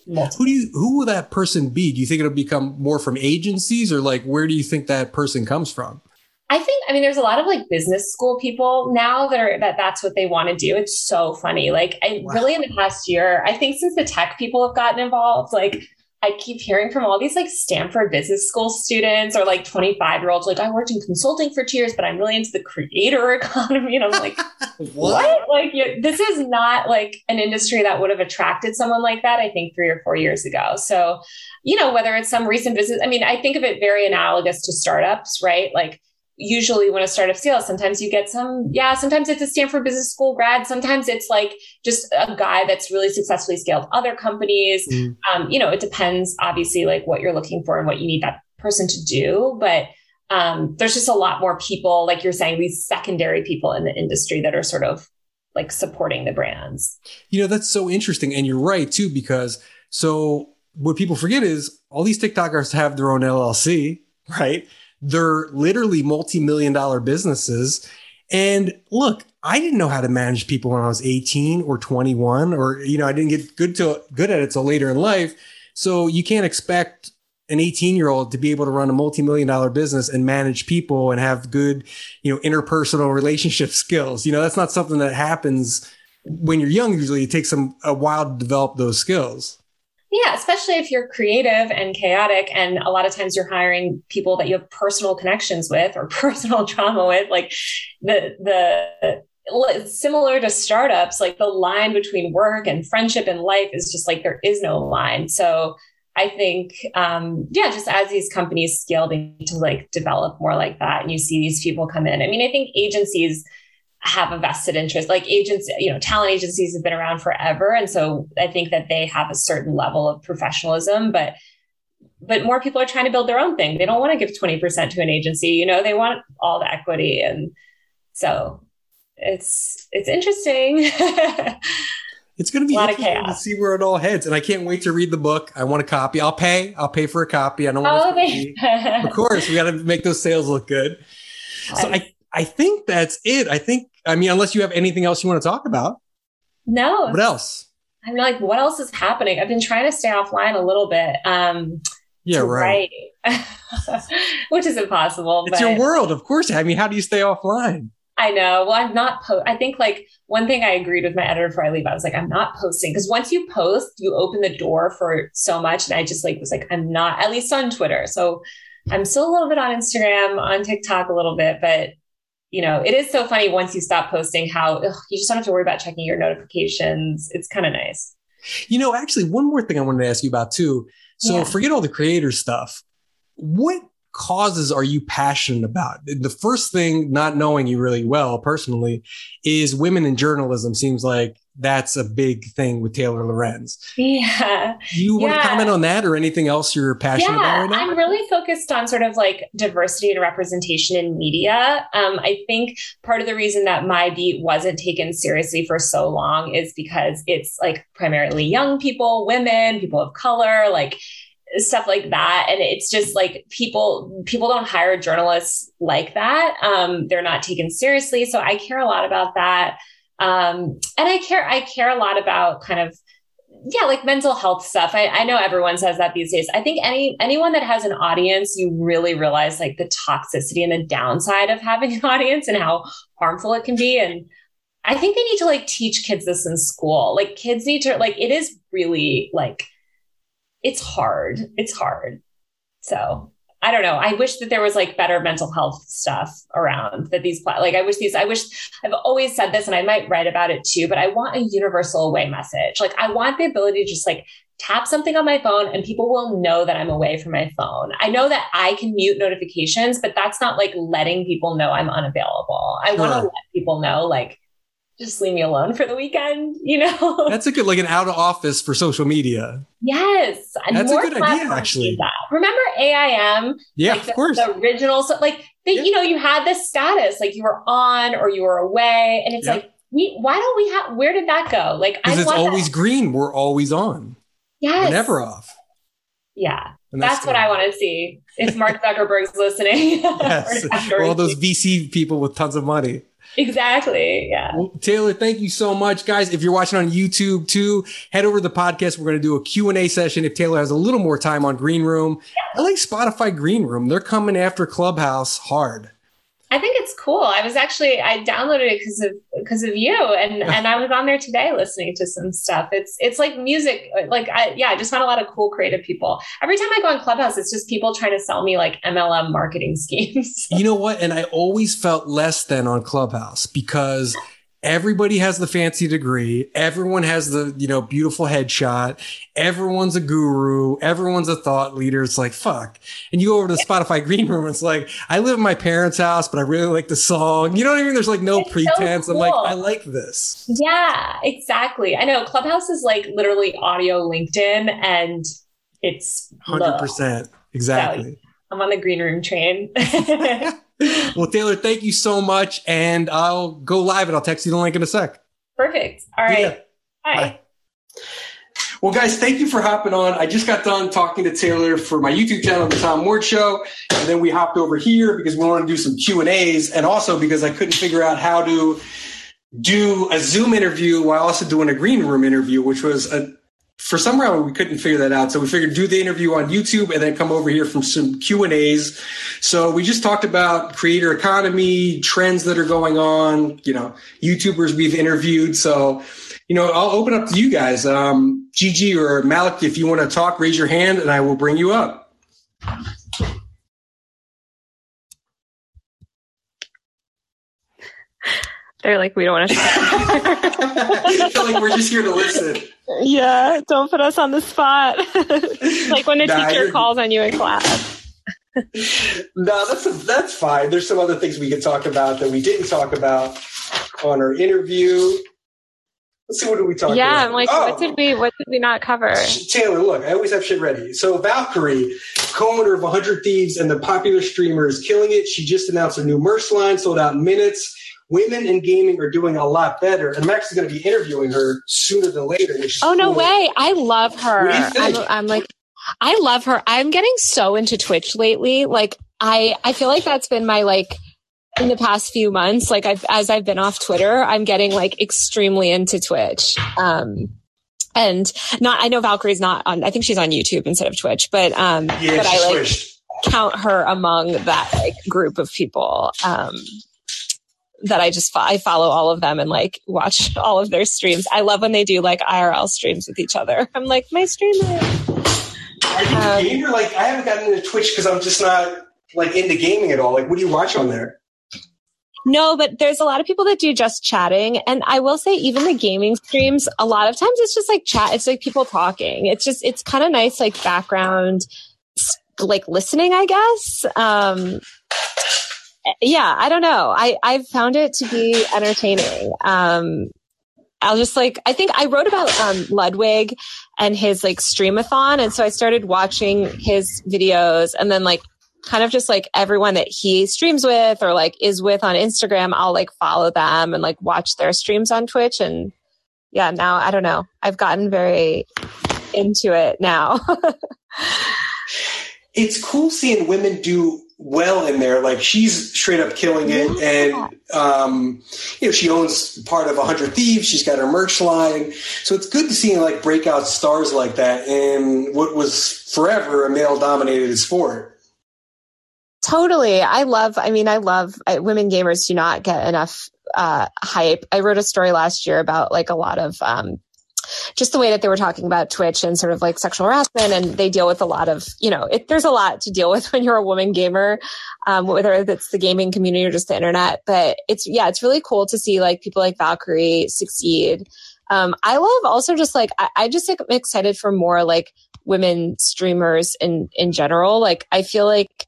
who do you who will that person be? Do you think it'll become more from agencies or like where do you think that person comes from? I think I mean there's a lot of like business school people now that are that that's what they want to do. It's so funny. Like I wow. really in the past year, I think since the tech people have gotten involved, like I keep hearing from all these like Stanford business school students or like 25 year olds, like I worked in consulting for two years, but I'm really into the creator <laughs> economy. And I'm like, <laughs> what? what? Like, you, this is not like an industry that would have attracted someone like that, I think three or four years ago. So, you know, whether it's some recent business, I mean, I think of it very analogous to startups, right? Like, usually when a startup scales, sometimes you get some, yeah, sometimes it's a Stanford Business School grad. Sometimes it's like just a guy that's really successfully scaled other companies. Mm. Um, you know, it depends obviously like what you're looking for and what you need that person to do. But um, there's just a lot more people, like you're saying, these secondary people in the industry that are sort of like supporting the brands. You know, that's so interesting. And you're right too, because so what people forget is all these TikTokers have their own LLC, right? They're literally multi-million dollar businesses. And look, I didn't know how to manage people when I was 18 or 21, or you know, I didn't get good to good at it till later in life. So you can't expect an 18 year old to be able to run a multi-million dollar business and manage people and have good, you know, interpersonal relationship <laughs> skills. You know, that's not something that happens when you're young. Usually it takes a while to develop those skills. Yeah, especially if you're creative and chaotic, and a lot of times you're hiring people that you have personal connections with or <laughs> personal trauma with, like the the similar to startups, like the line between work and friendship and life is just like there is no line. So I think, um, yeah, just as these companies scale, they need to like develop more like that, and you see these people come in. I mean, I think agencies have a vested interest. Like agents, you know, talent agencies have been around forever. And so I think that they have a certain level of professionalism, but but more people are trying to build their own thing. They don't want to give 20% to an agency, you know, they want all the equity. And so it's it's interesting. <laughs> it's going to be a lot interesting to see where it all heads, and I can't wait to read the book. I want a copy. I'll pay. I'll pay for a copy. I don't want. Oh, of course, we got to make those sales look good. <laughs> So I, I think that's it. I think I mean, unless you have anything else you want to talk about. No. What else? I'm like, what else is happening? I've been trying to stay offline a little bit. Um, yeah, right. <laughs> which is impossible. It's your world, of course. I mean, how do you stay offline? I know. Well, I'm not. Po- I think like one thing I agreed with my editor before I leave. I was like, I'm not posting because once you post, you open the door for so much. And I just like was like, I'm not at least on Twitter. So I'm still a little bit on Instagram, on TikTok a little bit, but you know, it is so funny once you stop posting how ugh, you just don't have to worry about checking your notifications. It's kind of nice. You know, actually, one more thing I wanted to ask you about too. So yeah. forget all the creator stuff. What causes are you passionate about? The first thing, not knowing you really well personally, is women in journalism seems like that's a big thing with Taylor Lorenz. Yeah. You want yeah. to comment on that or anything else you're passionate yeah, about right now? I'm really focused on sort of like diversity and representation in media. Um, I think part of the reason that my beat wasn't taken seriously for so long is because it's like primarily young people, women, people of color, like stuff like that and it's just like people people don't hire journalists like that um, they're not taken seriously so i care a lot about that um, and I care, I care a lot about kind of, yeah, like mental health stuff. I, I know everyone says that these days. I think any anyone that has an audience, you really realize like the toxicity and the downside of having an audience and how harmful it can be. And I think they need to like teach kids this in school. Like kids need to like it is really like it's hard. It's hard. So I don't know. I wish that there was like better mental health stuff around that these like I wish these I wish I've always said this and I might write about it too, but I want a universal away message. Like I want the ability to just like tap something on my phone and people will know that I'm away from my phone. I know that I can mute notifications, but that's not like letting people know I'm unavailable. I sure. want to let people know like just leave me alone for the weekend, you know? <laughs> That's a good, like an out of office for social media. Yes. And That's a good idea, actually. Remember AIM? Yeah, like of course. The original, so like, they, yeah. you know, you had this status, like you were on or you were away. And it's yeah. like, we, why don't we have, where did that go? Like, I it's always that. green. We're always on. Yes. We're never off. Yeah. That's, that's what I want to see. If Mark Zuckerberg's <laughs> listening, yes. <laughs> all those VC people with tons of money. Exactly. Yeah. Well, Taylor, thank you so much, guys. If you're watching on YouTube too, head over to the podcast. We're going to do a Q&A session if Taylor has a little more time on Green Room. Yeah. I like Spotify Green Room. They're coming after Clubhouse hard. I think it's cool. I was actually I downloaded it because of because of you, and and I was on there today listening to some stuff. It's it's like music, like I yeah, I just found a lot of cool creative people. Every time I go on Clubhouse, it's just people trying to sell me like MLM marketing <laughs> schemes. you know what? And I always felt less than on Clubhouse because everybody has the fancy degree. Everyone has the you know beautiful headshot. Everyone's a guru. Everyone's a thought leader. It's like fuck. And you go over to the spotify green room. It's like i live in my parents house but i really like the song. You know what i mean? There's like no it's pretense so cool. i'm like i like this. Yeah exactly. I know. Clubhouse is like literally audio linkedin and it's 100% low. exactly. So i'm on the green room train <laughs> <laughs> <laughs> well, Taylor, thank you so much. And I'll go live and I'll text you the link in a sec. Perfect. All right. Yeah. Bye. Bye. Well, guys, thank you for hopping on. I just got done talking to Taylor for my YouTube channel, The Tom Ward Show, and then we hopped over here because we wanted to do some Q and A's, and also because I couldn't figure out how to do a Zoom interview while also doing a green room interview, which was a for some reason we couldn't figure that out. So we figured do the interview on youtube and then come over here from some q and a's. So we just talked about creator economy trends that are going on you know youtubers we've interviewed. So you know i'll open up to you guys. Um, gg or malik if you want to talk raise your hand and i will bring you up they're like we don't want to talk like we're just here to listen yeah, don't put us on the spot. <laughs> like when a nah, teacher calls on you in class. <laughs> no, that's that's fine. There's some other things we could talk about that we didn't talk about on our interview. Let's see what do we talk yeah, about. Yeah, I'm like, oh. what did we what did we not cover? Taylor, look, I always have shit ready. So Valkyrae, co-owner of 100 Thieves and the popular streamer, is killing it. She just announced a new merch line, sold out in minutes women in gaming are doing a lot better. And I'm actually going to be interviewing her sooner than later. oh, no way. I love her. I'm, I'm like, I love her. I'm getting so into Twitch lately. Like, I, I feel like that's been my like, in the past few months, like I've, as I've been off Twitter, I'm getting like extremely into Twitch. Um, and not, I know Valkyrae's not on, I think she's on YouTube instead of Twitch, but, um, yeah, but I like count her among that like group of people. Um, that I just I follow all of them and like watch <laughs> all of their streams. I love when they do like IRL streams with each other. I'm like my streamer. Are you um, gamer? Like I haven't gotten into Twitch because I'm just not like into gaming at all. Like what do you watch on there? No, but there's a lot of people that do just chatting. And I will say, even the gaming streams, a lot of times it's just like chat. It's like people talking. It's just, it's kind of nice, like background like listening, I guess. Um, yeah, I don't know. I, I've found it to be entertaining. Um, I'll just like, I think I wrote about, um, Ludwig and his like streamathon. And so I started watching his videos and then like kind of just like everyone that he streams with or like is with on Instagram, I'll like follow them and like watch their streams on Twitch. And yeah, now I don't know. I've gotten very into it now. <laughs> it's cool seeing women do well in there. Like she's straight up killing it, yeah. and um, you know she owns part of a hundred thieves. She's got her merch line, so it's good to see like breakout stars like that in what was forever a male dominated sport. Totally, I love. I mean, I love I, women gamers. Do not get enough uh, hype. I wrote a story last year about like a lot of um, just the way that they were talking about Twitch and sort of like sexual harassment, and they deal with a lot of, you know, it, there's a lot to deal with <laughs> when you're a woman gamer, um, whether it's the gaming community or just the internet. But it's yeah, it's really cool to see like people like Valkyrae succeed. Um, I love also just like I, I just am excited for more like women streamers in in general. Like I feel like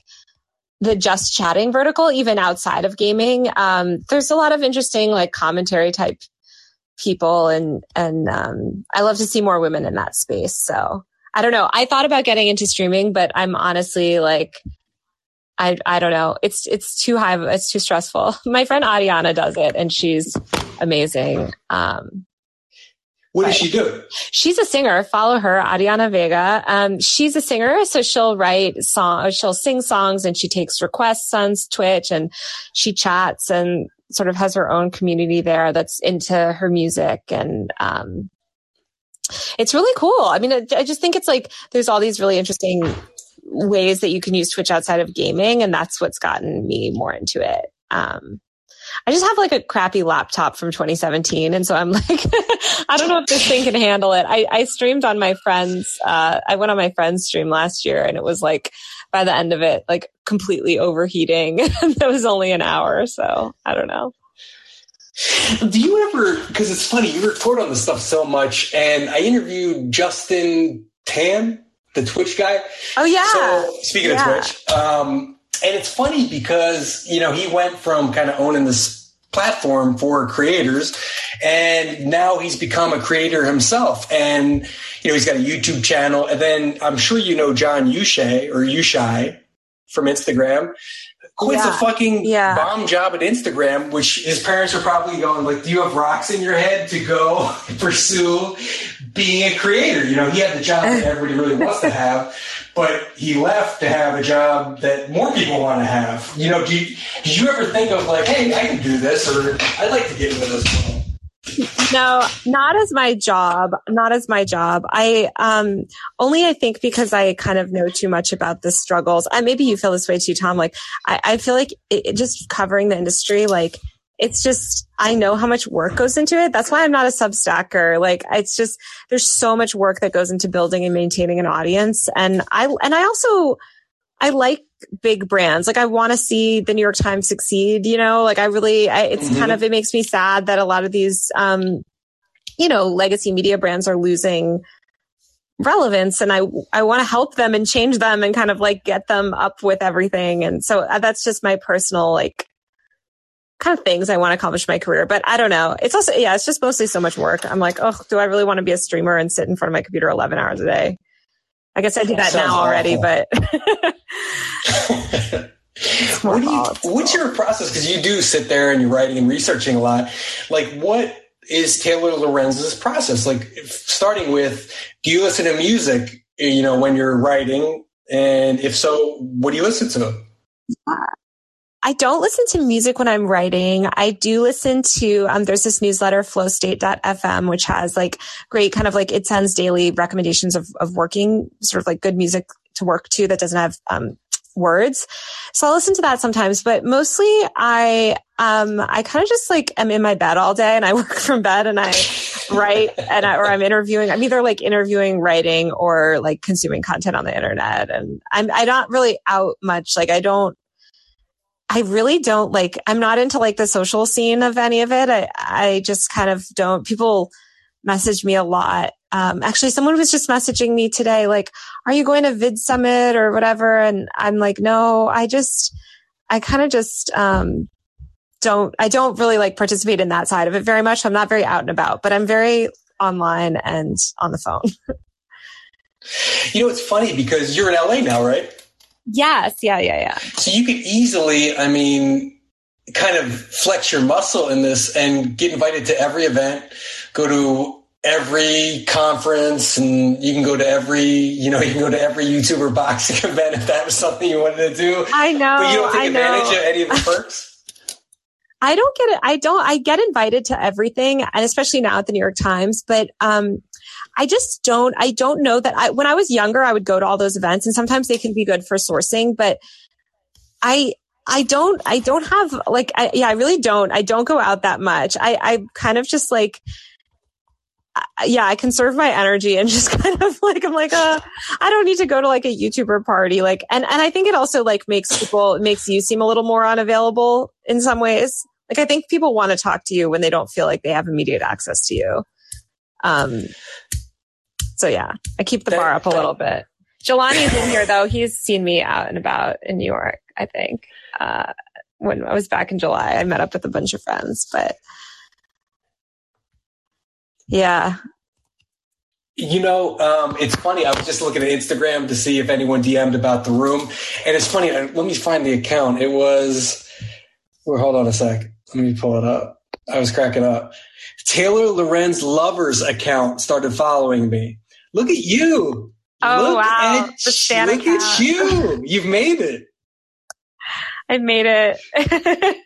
the just chatting vertical, even outside of gaming, um, there's a lot of interesting like commentary type people and and um, I love to see more women in that space. So I don't know. I thought about getting into streaming, but I'm honestly like I I don't know. It's it's too high. It's too stressful. <laughs> My friend Adiana does it, and she's amazing. Um, what does she do? She's a singer. Follow her, Adiana Vega. Um, she's a singer, so she'll write song, she'll sing songs, and she takes requests on Twitch, and she chats, and sort of has her own community there that's into her music and um, it's really cool. I mean, I, just think it's like there's all these really interesting ways that you can use Twitch outside of gaming, and that's what's gotten me more into it. Um, I just have like a crappy laptop from 2017. And so I'm like, <laughs> I don't know if this thing can handle it. I, I streamed on my friend's, uh, I went on my friend's stream last year and it was like by the end of it, like completely overheating. <laughs> that was only an hour. So I don't know. Do you ever, because it's funny, you report on this stuff so much. And I interviewed Justin Kan, the Twitch guy. Oh, yeah. So speaking yeah. of Twitch, um, and it's funny because, you know, he went from kind of owning this platform for creators. And now he's become a creator himself. And, you know, he's got a YouTube channel. And then I'm sure you know John Ushay or Yushai from Instagram. Quits yeah. a fucking yeah. bomb job at Instagram, which his parents are probably going like, "Do you have rocks in your head to go <laughs> pursue being a creator?" You know, he had the job that everybody really wants to have, but he left to have a job that more people want to have. You know, you, did you ever think of like, hey, I can do this, or I'd like to get into this? No, not as my job. Not as my job. I um only I think because I kind of know too much about the struggles. And maybe you feel this way too, Tom. Like I, I feel like it just covering the industry, like it's just I know how much work goes into it. That's why I'm not a substacker. Like it's just there's so much work that goes into building and maintaining an audience. And I and I also I like big brands. Like I want to see the New York Times succeed, you know? Like I really I, it's mm-hmm. kind of it makes me sad that a lot of these um you know, legacy media brands are losing relevance and I I want to help them and change them and kind of like get them up with everything. And so uh, that's just my personal like kind of things I want to accomplish in my career. But I don't know. It's also, yeah, it's just mostly so much work. I'm like, oh, do I really want to be a streamer and sit in front of my computer 11 hours a day? I guess I do that, that now already, but. <laughs> <laughs> what do you, what's your process? Because you do sit there and you're writing and researching a lot. Like, what is Taylor Lorenz's process? Like, starting with, do you listen to music, you know, when you're writing? And if so, what do you listen to? Uh, I don't listen to music when I'm writing. I do listen to, um, there's this newsletter, flowstate.fm, which has like great kind of like, it sends daily recommendations of, of working sort of like good music to work to that doesn't have, um, words. So I listen to that sometimes, but mostly I, um, I kind of just like am in my bed all day and I <laughs> work from bed and I write and I, or I'm interviewing. I'm either like interviewing, writing or like consuming content on the internet. And I'm, I don't really out much. Like I don't, I really don't like, I'm not into like the social scene of any of it. I, I just kind of don't, people message me a lot um, actually someone was just messaging me today, like, are you going to vid summit or whatever? And I'm like, no, I just, I kind of just, um, don't, I don't really like participate in that side of it very much. I'm not very out and about, but I'm very online and on the phone. <laughs> you know, it's funny because you're in LA now, right? Yes. Yeah. Yeah. Yeah. So you could easily, I mean, kind of flex your muscle in this and get invited to every event, go to every conference and you can go to every you know <laughs> you can go to every youtuber boxing <laughs> event if that was something you wanted to do i know but you don't take I advantage know. of any of the perks I don't get it. I don't, I get invited to everything and especially now at the New York Times, but, um, I just don't, I don't know that I, when I was younger, I would go to all those events and sometimes they can be good for sourcing, but I, I don't, I don't have like, I, yeah, I really don't. I don't go out that much. I, I kind of just like, yeah, I conserve my energy and <laughs> just kind of like, I'm like, uh, I don't need to go to like a YouTuber party. Like, and, and I think it also like makes people, makes you seem a little more unavailable in some ways. Like, I think people want to talk to you when they don't feel like they have immediate access to you. Um, so yeah, I keep the bar up a little bit. Jelani's in here though. He's seen me out and about in New York, I think. Uh, when I was back in July, I met up with a bunch of friends, but yeah. You know, um, it's funny. I was just looking at Instagram to see if anyone DM'd about the room, and it's funny. Let me find the account. It was. Well, hold on a sec. Let me pull it up. I was cracking up. Taylor Lorenz lovers account started following me. Look at you. Oh look wow! At, look account. at you. You've made it. I've made it. <laughs>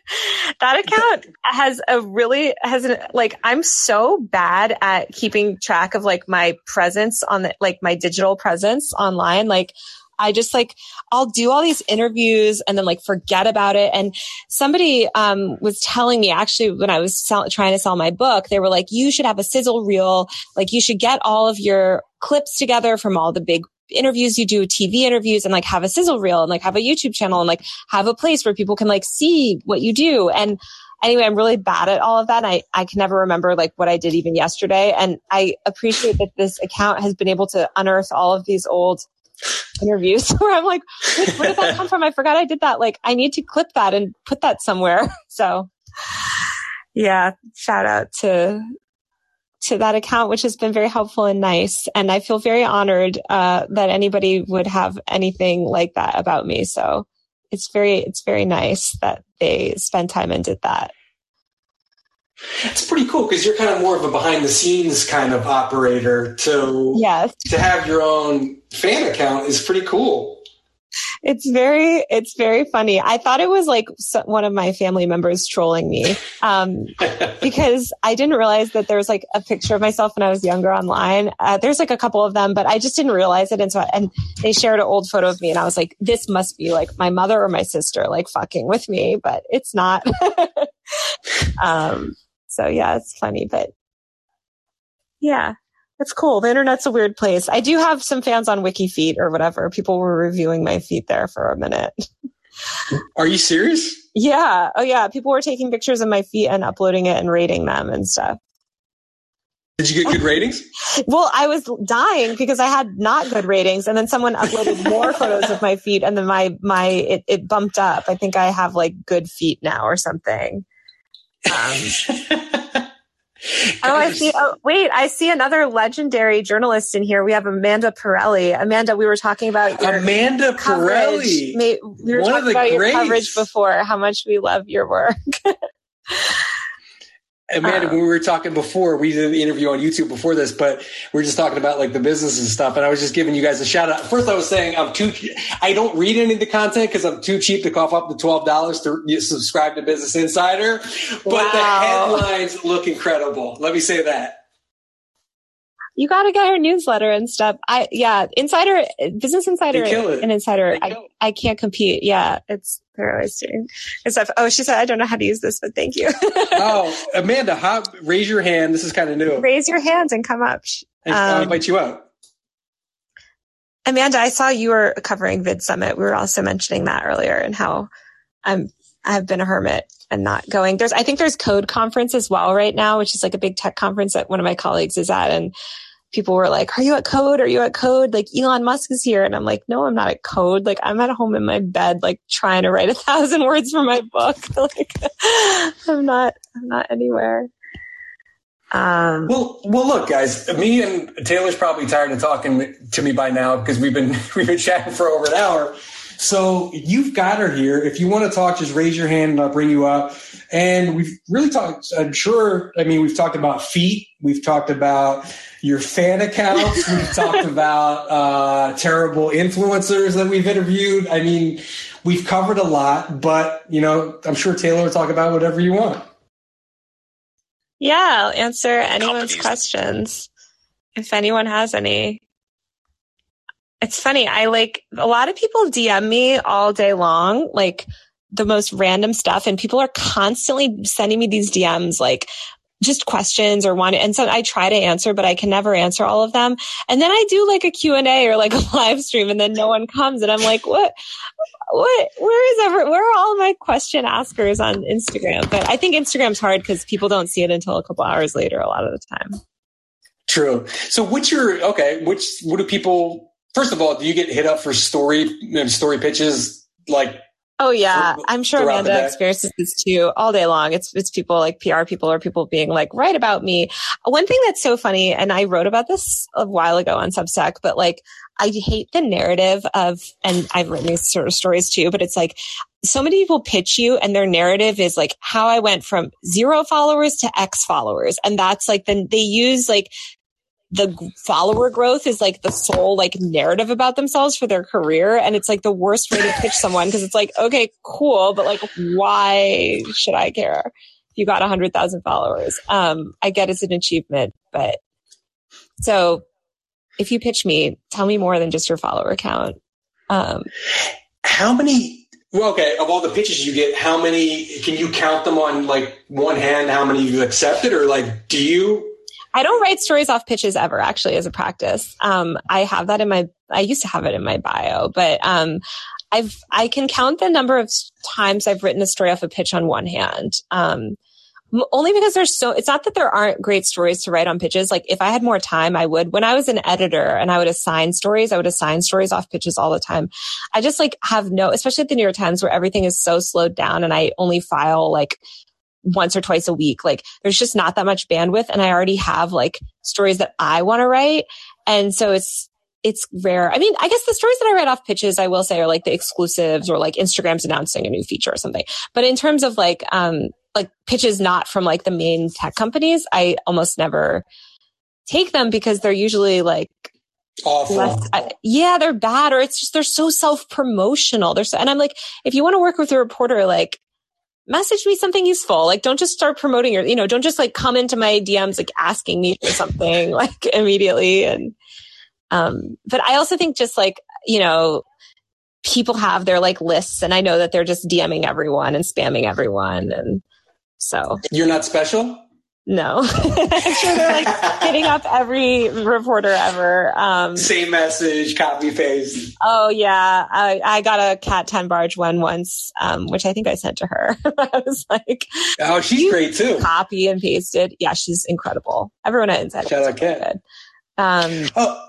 that account has a really has an like I'm so bad at keeping track of like my presence on the like my digital presence online. Like I just like I'll do all these interviews and then like forget about it. And somebody um, was telling me actually when I was sell- trying to sell my book, they were like, "You should have a sizzle reel. Like you should get all of your clips together from all the big interviews you do, TV interviews and like have a sizzle reel and like have a YouTube channel and like have a place where people can like see what you do. And anyway, I'm really bad at all of that. I, I can never remember like what I did even yesterday. And I appreciate that this account has been able to unearth all of these old interviews <laughs> where I'm like, where did that come from? I forgot I did that. Like I need to clip that and put that somewhere. <laughs> So yeah, shout out to to that account, which has been very helpful and nice. And I feel very honored uh, that anybody would have anything like that about me. So it's very, it's very nice that they spend time and did that. It's pretty cool because you're kind of more of a behind the scenes kind of operator. To yes, to have your own fan account is pretty cool. It's very it's very funny. I thought it was like one of my family members trolling me um, <laughs> because i didn't realize that there was like a picture of myself when i was younger online. Uh, there's like a couple of them but i just didn't realize it and so and they shared an old photo of me and i was like this must be like my mother or my sister like fucking with me but it's not. <laughs> Um, so yeah it's funny but yeah it's cool. The internet's a weird place. I do have some fans on WikiFeet or whatever. People were reviewing my feet there for a minute. <laughs> Are you serious? Yeah. Oh yeah. People were taking pictures of my feet and uploading it and rating them and stuff. Did you get good ratings? <laughs> well, I was dying because I had not good ratings, and then someone uploaded more <laughs> photos of my feet, and then my my it, it bumped up. I think I have like good feet now or something. Um, <laughs> <laughs> Oh, I see. Oh, wait, I see another legendary journalist in here. We have Amanda Perelli. Amanda, we were talking about your Amanda coverage. Perelli. We were One talking about greats. your coverage before, how much we love your work. <laughs> Amanda, uh. when we were talking before, we did the interview on YouTube before this, but we are just talking about like the business and stuff. And I was just giving you guys a shout out. First, I was saying I'm too, I don't read any of the content because I'm too cheap to cough up the $12 to subscribe to Business Insider. But wow. the headlines look incredible. Let me say that you got to get her newsletter and stuff. I, yeah, Insider, Business Insider and Insider, I, I can't compete. Yeah, it's, they're always doing stuff. Oh, she said, I don't know how to use this, but thank you. <laughs> oh, Amanda, how, raise your hand. This is kind of new. Raise your hands and come up. And um, I'll invite you out. Amanda, I saw you were covering Vid Summit. We were also mentioning that earlier and how I'm, I've been a hermit and not going. There's, I think there's Code Conference as well right now, which is like a big tech conference that one of my colleagues is at. And people were like, are you at code? Are you at code? Like Elon Musk is here. And I'm like, no, I'm not at code. Like I'm at home in my bed, like trying to write a <laughs> thousand words for my book. <laughs> like <laughs> I'm not, I'm not anywhere. Um, well, well, look, guys. Me and Taylor's probably tired of talking to me by now because we've been we've been chatting for over an hour. So you've got her here. If you want to talk, just raise your hand and I'll bring you up. And we've really talked. I'm sure. I mean, we've talked about feet. We've talked about your fan accounts. <laughs> we've talked about uh, terrible influencers that we've interviewed. I mean, we've covered a lot. But you know, I'm sure Taylor will talk about whatever you want. Yeah, I'll answer anyone's Companies. questions if anyone has any. It's funny. I like a lot of people DM me all day long, like the most random stuff, and people are constantly sending me these DMs like, just questions or want and so I try to answer, but I can never answer all of them. And then I do like a Q and A or like a <laughs> live stream and then no one comes and I'm like, what, what, where is ever, where are all my question askers on Instagram? But I think Instagram's hard because people don't see it until a couple hours later a lot of the time. True. So what's your, okay, which, what do people, first of all, do you get hit up for story, um, story pitches like Oh yeah, I'm sure Amanda experiences this too all day long. It's it's people like PR people or people being like, write about me. One thing that's so funny, and I wrote about this a while ago on Substack, but like I hate the narrative of, and I've written these sort of stories too, but it's like so many people pitch you and their narrative is like how I went from zero followers to X followers. And that's like, then they use like the follower growth is like the sole like narrative about themselves for their career. And it's like the worst way to pitch someone because it's like, okay, cool, but like, why should I care? If you got a hundred thousand followers. Um, I get it's an achievement, but so if you pitch me, tell me more than just your follower count. Um, how many well, okay. Of all the pitches you get, how many can you count them on like one hand? How many you accepted, or like do you I don't write stories off pitches ever, actually, as a practice. Um, I have that in my, I used to have it in my bio, but, um, I've, I can count the number of times I've written a story off a pitch on one hand. Um, only because there's so, it's not that there aren't great stories to write on pitches. Like if I had more time, I would. When I was an editor and I would assign stories, I would assign stories off pitches all the time. I just like have no, especially at the New York Times where everything is so slowed down and I only file like once or twice a week. Like there's just not that much bandwidth. And I already have like stories that I want to write. And so it's, it's rare. I mean, I guess the stories that I write off pitches, I will say are like the exclusives or like Instagram's announcing a new feature or something. But in terms of like, um, like pitches not from like the main tech companies, I almost never take them because they're usually like awful. Less, uh, yeah, they're bad or it's just, they're so self promotional. They're so, and I'm like, if you want to work with a reporter, like message me something useful. Like, don't just start promoting your, you know, don't just like come into my DMs, like asking me for something <laughs> like immediately. And, um, but I also think just like, you know, people have their like lists and I know that they're just DMing everyone and spamming everyone. And so you're not special. No, <laughs> I'm sure they're like hitting up every reporter ever. Um, Same message, copy paste. Oh yeah, I, I got a Kat Tenbarge one once, um, which I think I sent to her. <laughs> I was like, "Oh, she's great too." Copy and pasted. Yeah, she's incredible. Everyone at Inside Shout out Kat. Um, oh,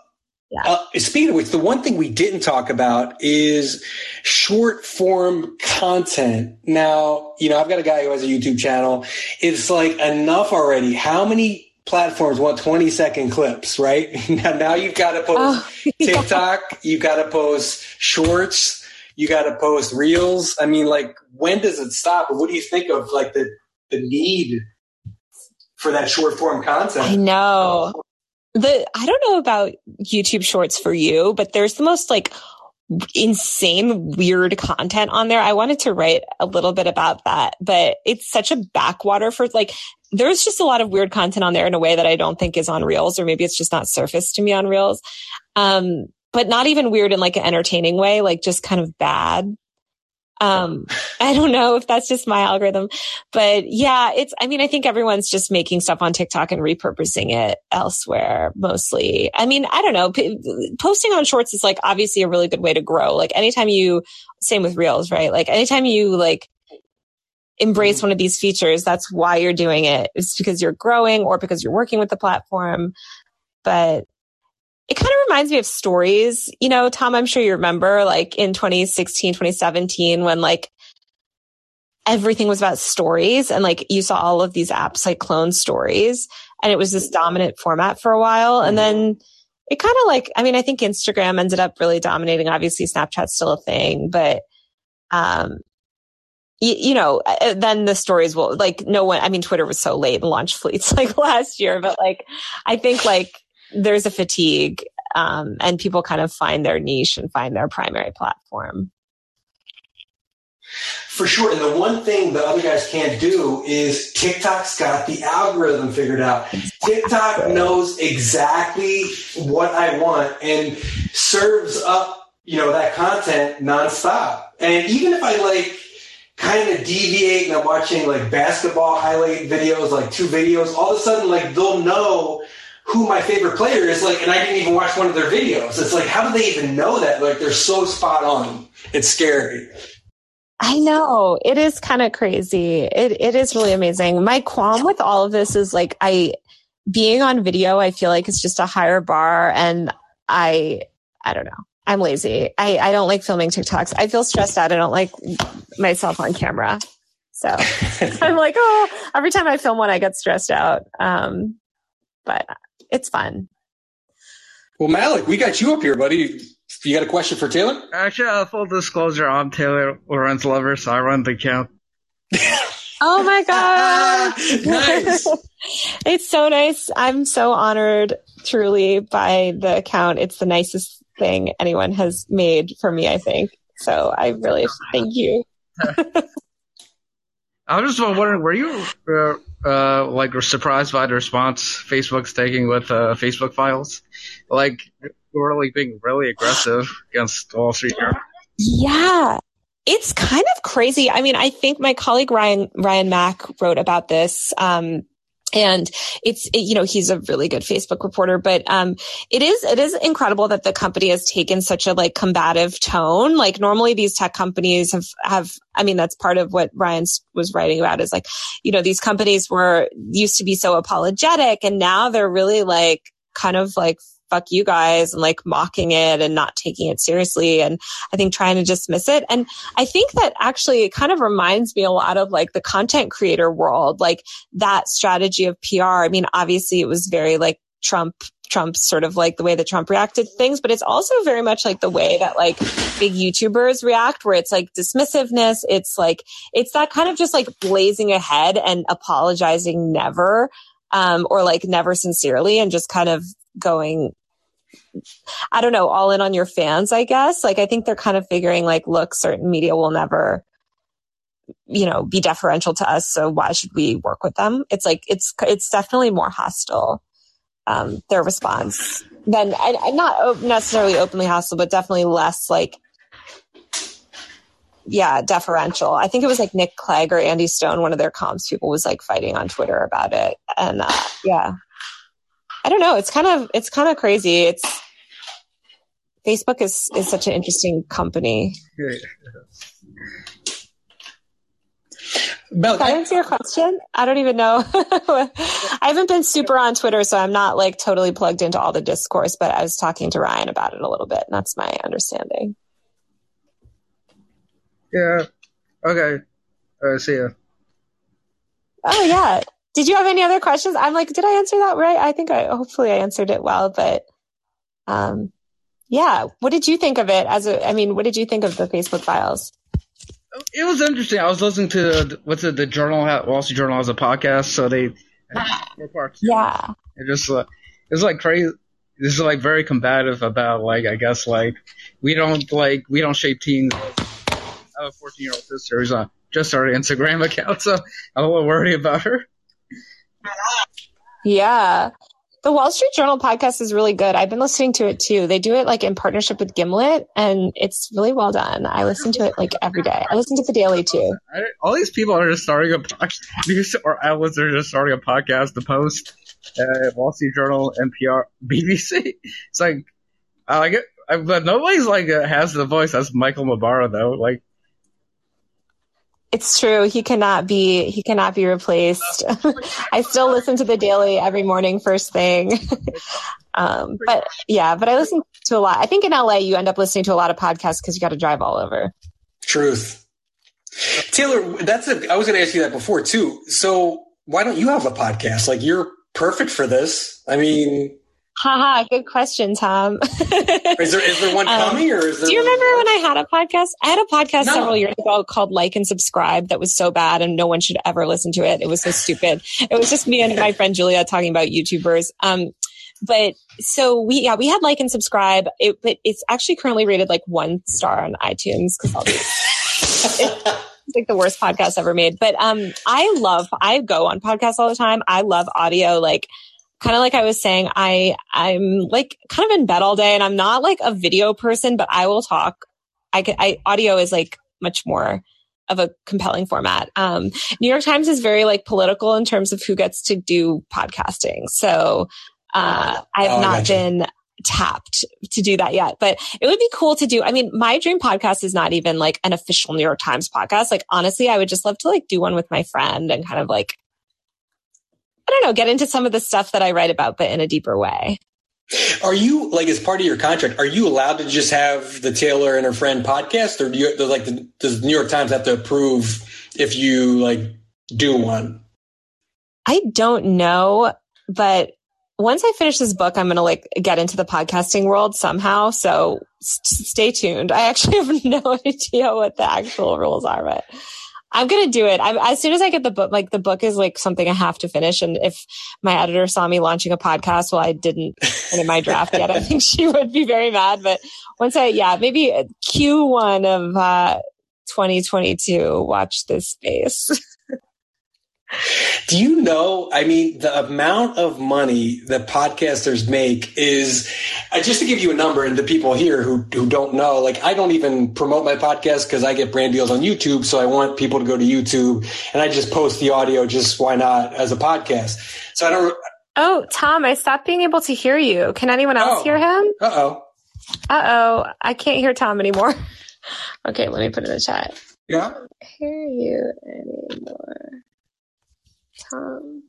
yeah. Uh, speaking of which, the one thing we didn't talk about is short form content. Now, you know, I've got a guy who has a YouTube channel. It's like enough already. How many platforms want 20 second clips, right? <laughs> now, now you've got to post oh, <laughs> yeah. TikTok, you've got to post shorts, you got to post reels. I mean, like, when does it stop? What do you think of like the, the need for that short form content? I know the I don't know about YouTube shorts for you, but there's the most like insane weird content on there. I wanted to write a little bit about that, but it's such a backwater for like there's just a lot of weird content on there in a way that I don't think is on Reels or maybe it's just not surfaced to me on Reels. Um but not even weird in like an entertaining way, like just kind of bad. Um, I don't know if that's just my algorithm, but yeah, it's, I mean, I think everyone's just making stuff on TikTok and repurposing it elsewhere mostly. I mean, I don't know. P- posting on shorts is like obviously a really good way to grow. Like anytime you, same with reels, right? Like anytime you like embrace one of these features, that's why you're doing it. It's because you're growing or because you're working with the platform. But it kind of reminds me of stories. You know, Tom, I'm sure you remember like in 2016, 2017, when like everything was about stories and like you saw all of these apps like clone stories and it was this dominant format for a while. And then it kind of like, I mean, I think Instagram ended up really dominating. Obviously, Snapchat's still a thing, but, um, you, you know, uh, uh, then the stories will like no one, I mean, Twitter was so late and launched fleets <laughs> like last year, but like, I think like there's a fatigue, um, and people kind of find their niche and find their primary platform. For sure. And the one thing the other guys can't do is TikTok's got the algorithm figured out. TikTok knows exactly what I want and serves up, you know, that content nonstop. And even if I like kind of deviate and I'm watching like basketball highlight videos, like two videos, all of a sudden like they'll know who my favorite player is like and I didn't even watch one of their videos. It's like how do they even know that? Like they're so spot on. It's scary. I know it is kind of crazy. It it is really amazing. My qualm with all of this is like I being on video. I feel like it's just a higher bar, and I I don't know. I'm lazy. I I don't like filming TikToks. I feel stressed out. I don't like myself on camera. So <laughs> I'm like, oh, every time I film one, I get stressed out. Um, but it's fun. Well, Malik, we got you up here, buddy. You got a question for Taylor? Actually, uh, full disclosure, I'm Taylor Lorenz Lover, so I run the account. <laughs> oh my god! <laughs> nice. <laughs> it's so nice. I'm so honored, truly, by the account. It's the nicest thing anyone has made for me. I think so. I really thank you. I was just wondering, were you uh, uh, like surprised by the response Facebook's taking with uh, Facebook files? Like, were like being really aggressive against Wall Street. Yeah. It's kind of crazy. I mean, I think my colleague Ryan Ryan Mac wrote about this um, and it's it, you know he's a really good facebook reporter but um it is it is incredible that the company has taken such a like combative tone. Like normally these tech companies have have i mean that's part of what ryan was writing about is like you know these companies were used to be so apologetic and now they're really like kind of like fuck you guys and like mocking it and not taking it seriously and I think trying to dismiss it. And I think that actually it kind of reminds me a lot of like the content creator world, like that strategy of PR. I mean, obviously it was very like Trump Trump sort of like the way that Trump reacted things, but it's also very much like the way that like big YouTubers react, where it's like dismissiveness. It's like, it's that kind of just like blazing ahead and apologizing never, um, or like never sincerely and just kind of going I don't know, all in on your fans, I guess. Like, I think they're kind of figuring like, look, certain media will never, you know, be deferential to us. So why should we work with them? It's like, it's, it's definitely more hostile, um, their response than, and, and not necessarily openly hostile, but definitely less like, yeah, deferential. I think it was like Nick Clegg or Andy Stone, one of their comms people was like fighting on Twitter about it. And, uh, yeah. I don't know. It's kind of it's kind of crazy. It's Facebook is is such an interesting company. Mel, Did I answer your question? I don't even know. <laughs> I haven't been super on Twitter, so I'm not like totally plugged into all the discourse, but I was talking to Ryan about it a little bit, and that's my understanding. Yeah. Okay. Uh, see ya. Oh yeah. Did you have any other questions? I'm like, did I answer that right? I think I hopefully I answered it well, but um yeah. What did you think of it as a I mean, what did you think of the Facebook files? It was interesting. I was listening to what's it, the Journal Wall Street Journal has a podcast, so they parts. Yeah. It just uh, it's like crazy. This is like very combative about like I guess like we don't like we don't shape teens. I have a 14 year old sister who's on just started Instagram <laughs> account, so I'm a little worried about her. Yeah. The Wall Street Journal podcast is really good. I've been listening to it too. They do it like in partnership with Gimlet and it's really well done. I listen to it like every day. I listen to the daily too. All these people are just starting a podcast, or outlets are just starting a podcast to post. Uh, Wall Street Journal, NPR, BBC. It's like, I like it, but nobody's like uh, has the voice. That's Michael Barbaro though. Like, it's true. He cannot be he cannot be replaced. <laughs> I still listen to the daily every morning first thing. <laughs> Um, but yeah, but I listen to a lot. I think in LA you end up listening to a lot of podcasts because you got to drive all over. Truth. Taylor, that's a, I was going to ask you that before too. So why don't you have a podcast? Like you're perfect for this. I mean, Haha, good question, Tom. is there is there one <laughs> um, coming um, or is there Do you remember more? when I had a podcast? I had a podcast no. several years ago called Like and Subscribe that was so bad and no one should ever listen to it. It was so stupid. It was just me and my friend Julia talking about YouTubers. Um but so we yeah, we had like and subscribe. It but it's actually currently rated like one star on iTunes because I'll be <laughs> it's like the worst podcast ever made. But um I love I go on podcasts all the time. I love audio like kind of like I was saying, I, I'm like kind of in bed all day and I'm not like a video person, but I will talk. I can, I, audio is like much more of a compelling format. Um, New York Times is very like political in terms of who gets to do podcasting. So, uh, I've oh, not been tapped to do that yet, but it would be cool to do. I mean, my dream podcast is not even like an official New York Times podcast. Like, honestly, I would just love to like do one with my friend and kind of like don't know, get into some of the stuff that I write about, but in a deeper way. Are you like as part of your contract? Are you allowed to just have the Taylor and her friend podcast, or do you like the, does the New York Times have to approve if you like do one? I don't know, but once I finish this book, I'm going to like get into the podcasting world somehow. So st- stay tuned. I actually <laughs> have no <laughs> idea what the actual rules are, but I'm gonna do it. I'm, as soon as I get the book, like the book is like something I have to finish. And if my editor saw me launching a podcast, well, I didn't in my draft yet. I think she would be very mad. But once I, yeah, maybe Q1 of uh, 2022, watch this space. <laughs> Do you know? I mean, the amount of money that podcasters make is uh, just to give you a number, and the people here who who don't know, like I don't even promote my podcast because I get brand deals on YouTube, so I want people to go to YouTube, and I just post the audio. Just why not as a podcast? So I don't. Oh, Tom, I stopped being able to hear you. Can anyone else oh. hear him? Uh oh. Uh oh, I can't hear Tom anymore. <laughs> okay, let me put it in the chat. Yeah. Hear you anymore. Tom.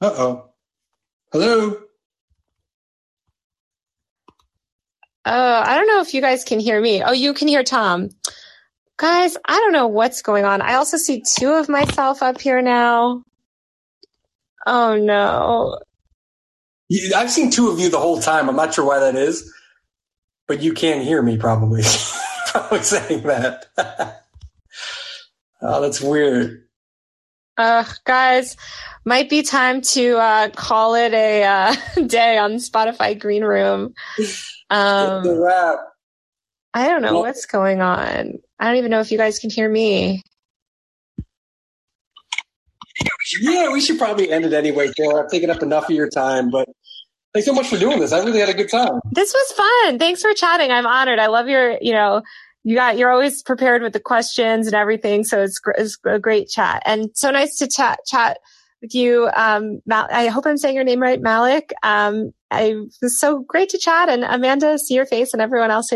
Uh oh. Hello. Oh, I don't know if you guys can hear me. Oh, you can hear Tom. Guys, I don't know what's going on. I also see two of myself up here now. Oh no. I've seen two of you the whole time. I'm not sure why that is, but you can hear me probably. <laughs> probably saying that. <laughs> Oh, that's weird. Uh, guys, might be time to uh, call it a uh, <laughs> day on Spotify Green Room. <laughs> Um, the wrap. I don't know well, what's going on. I don't even know if you guys can hear me. Yeah, we should probably end it anyway, Taylor. I've taken up enough of your time, but thanks so much for doing this. I really had a good time. This was fun. Thanks for chatting. I'm honored. I love your, you know, you got you're always prepared with the questions and everything so it's, it's a great chat. And so nice to chat chat with you um Mal- i hope i'm saying your name right malik. Um i it was so great to chat and amanda see your face and everyone else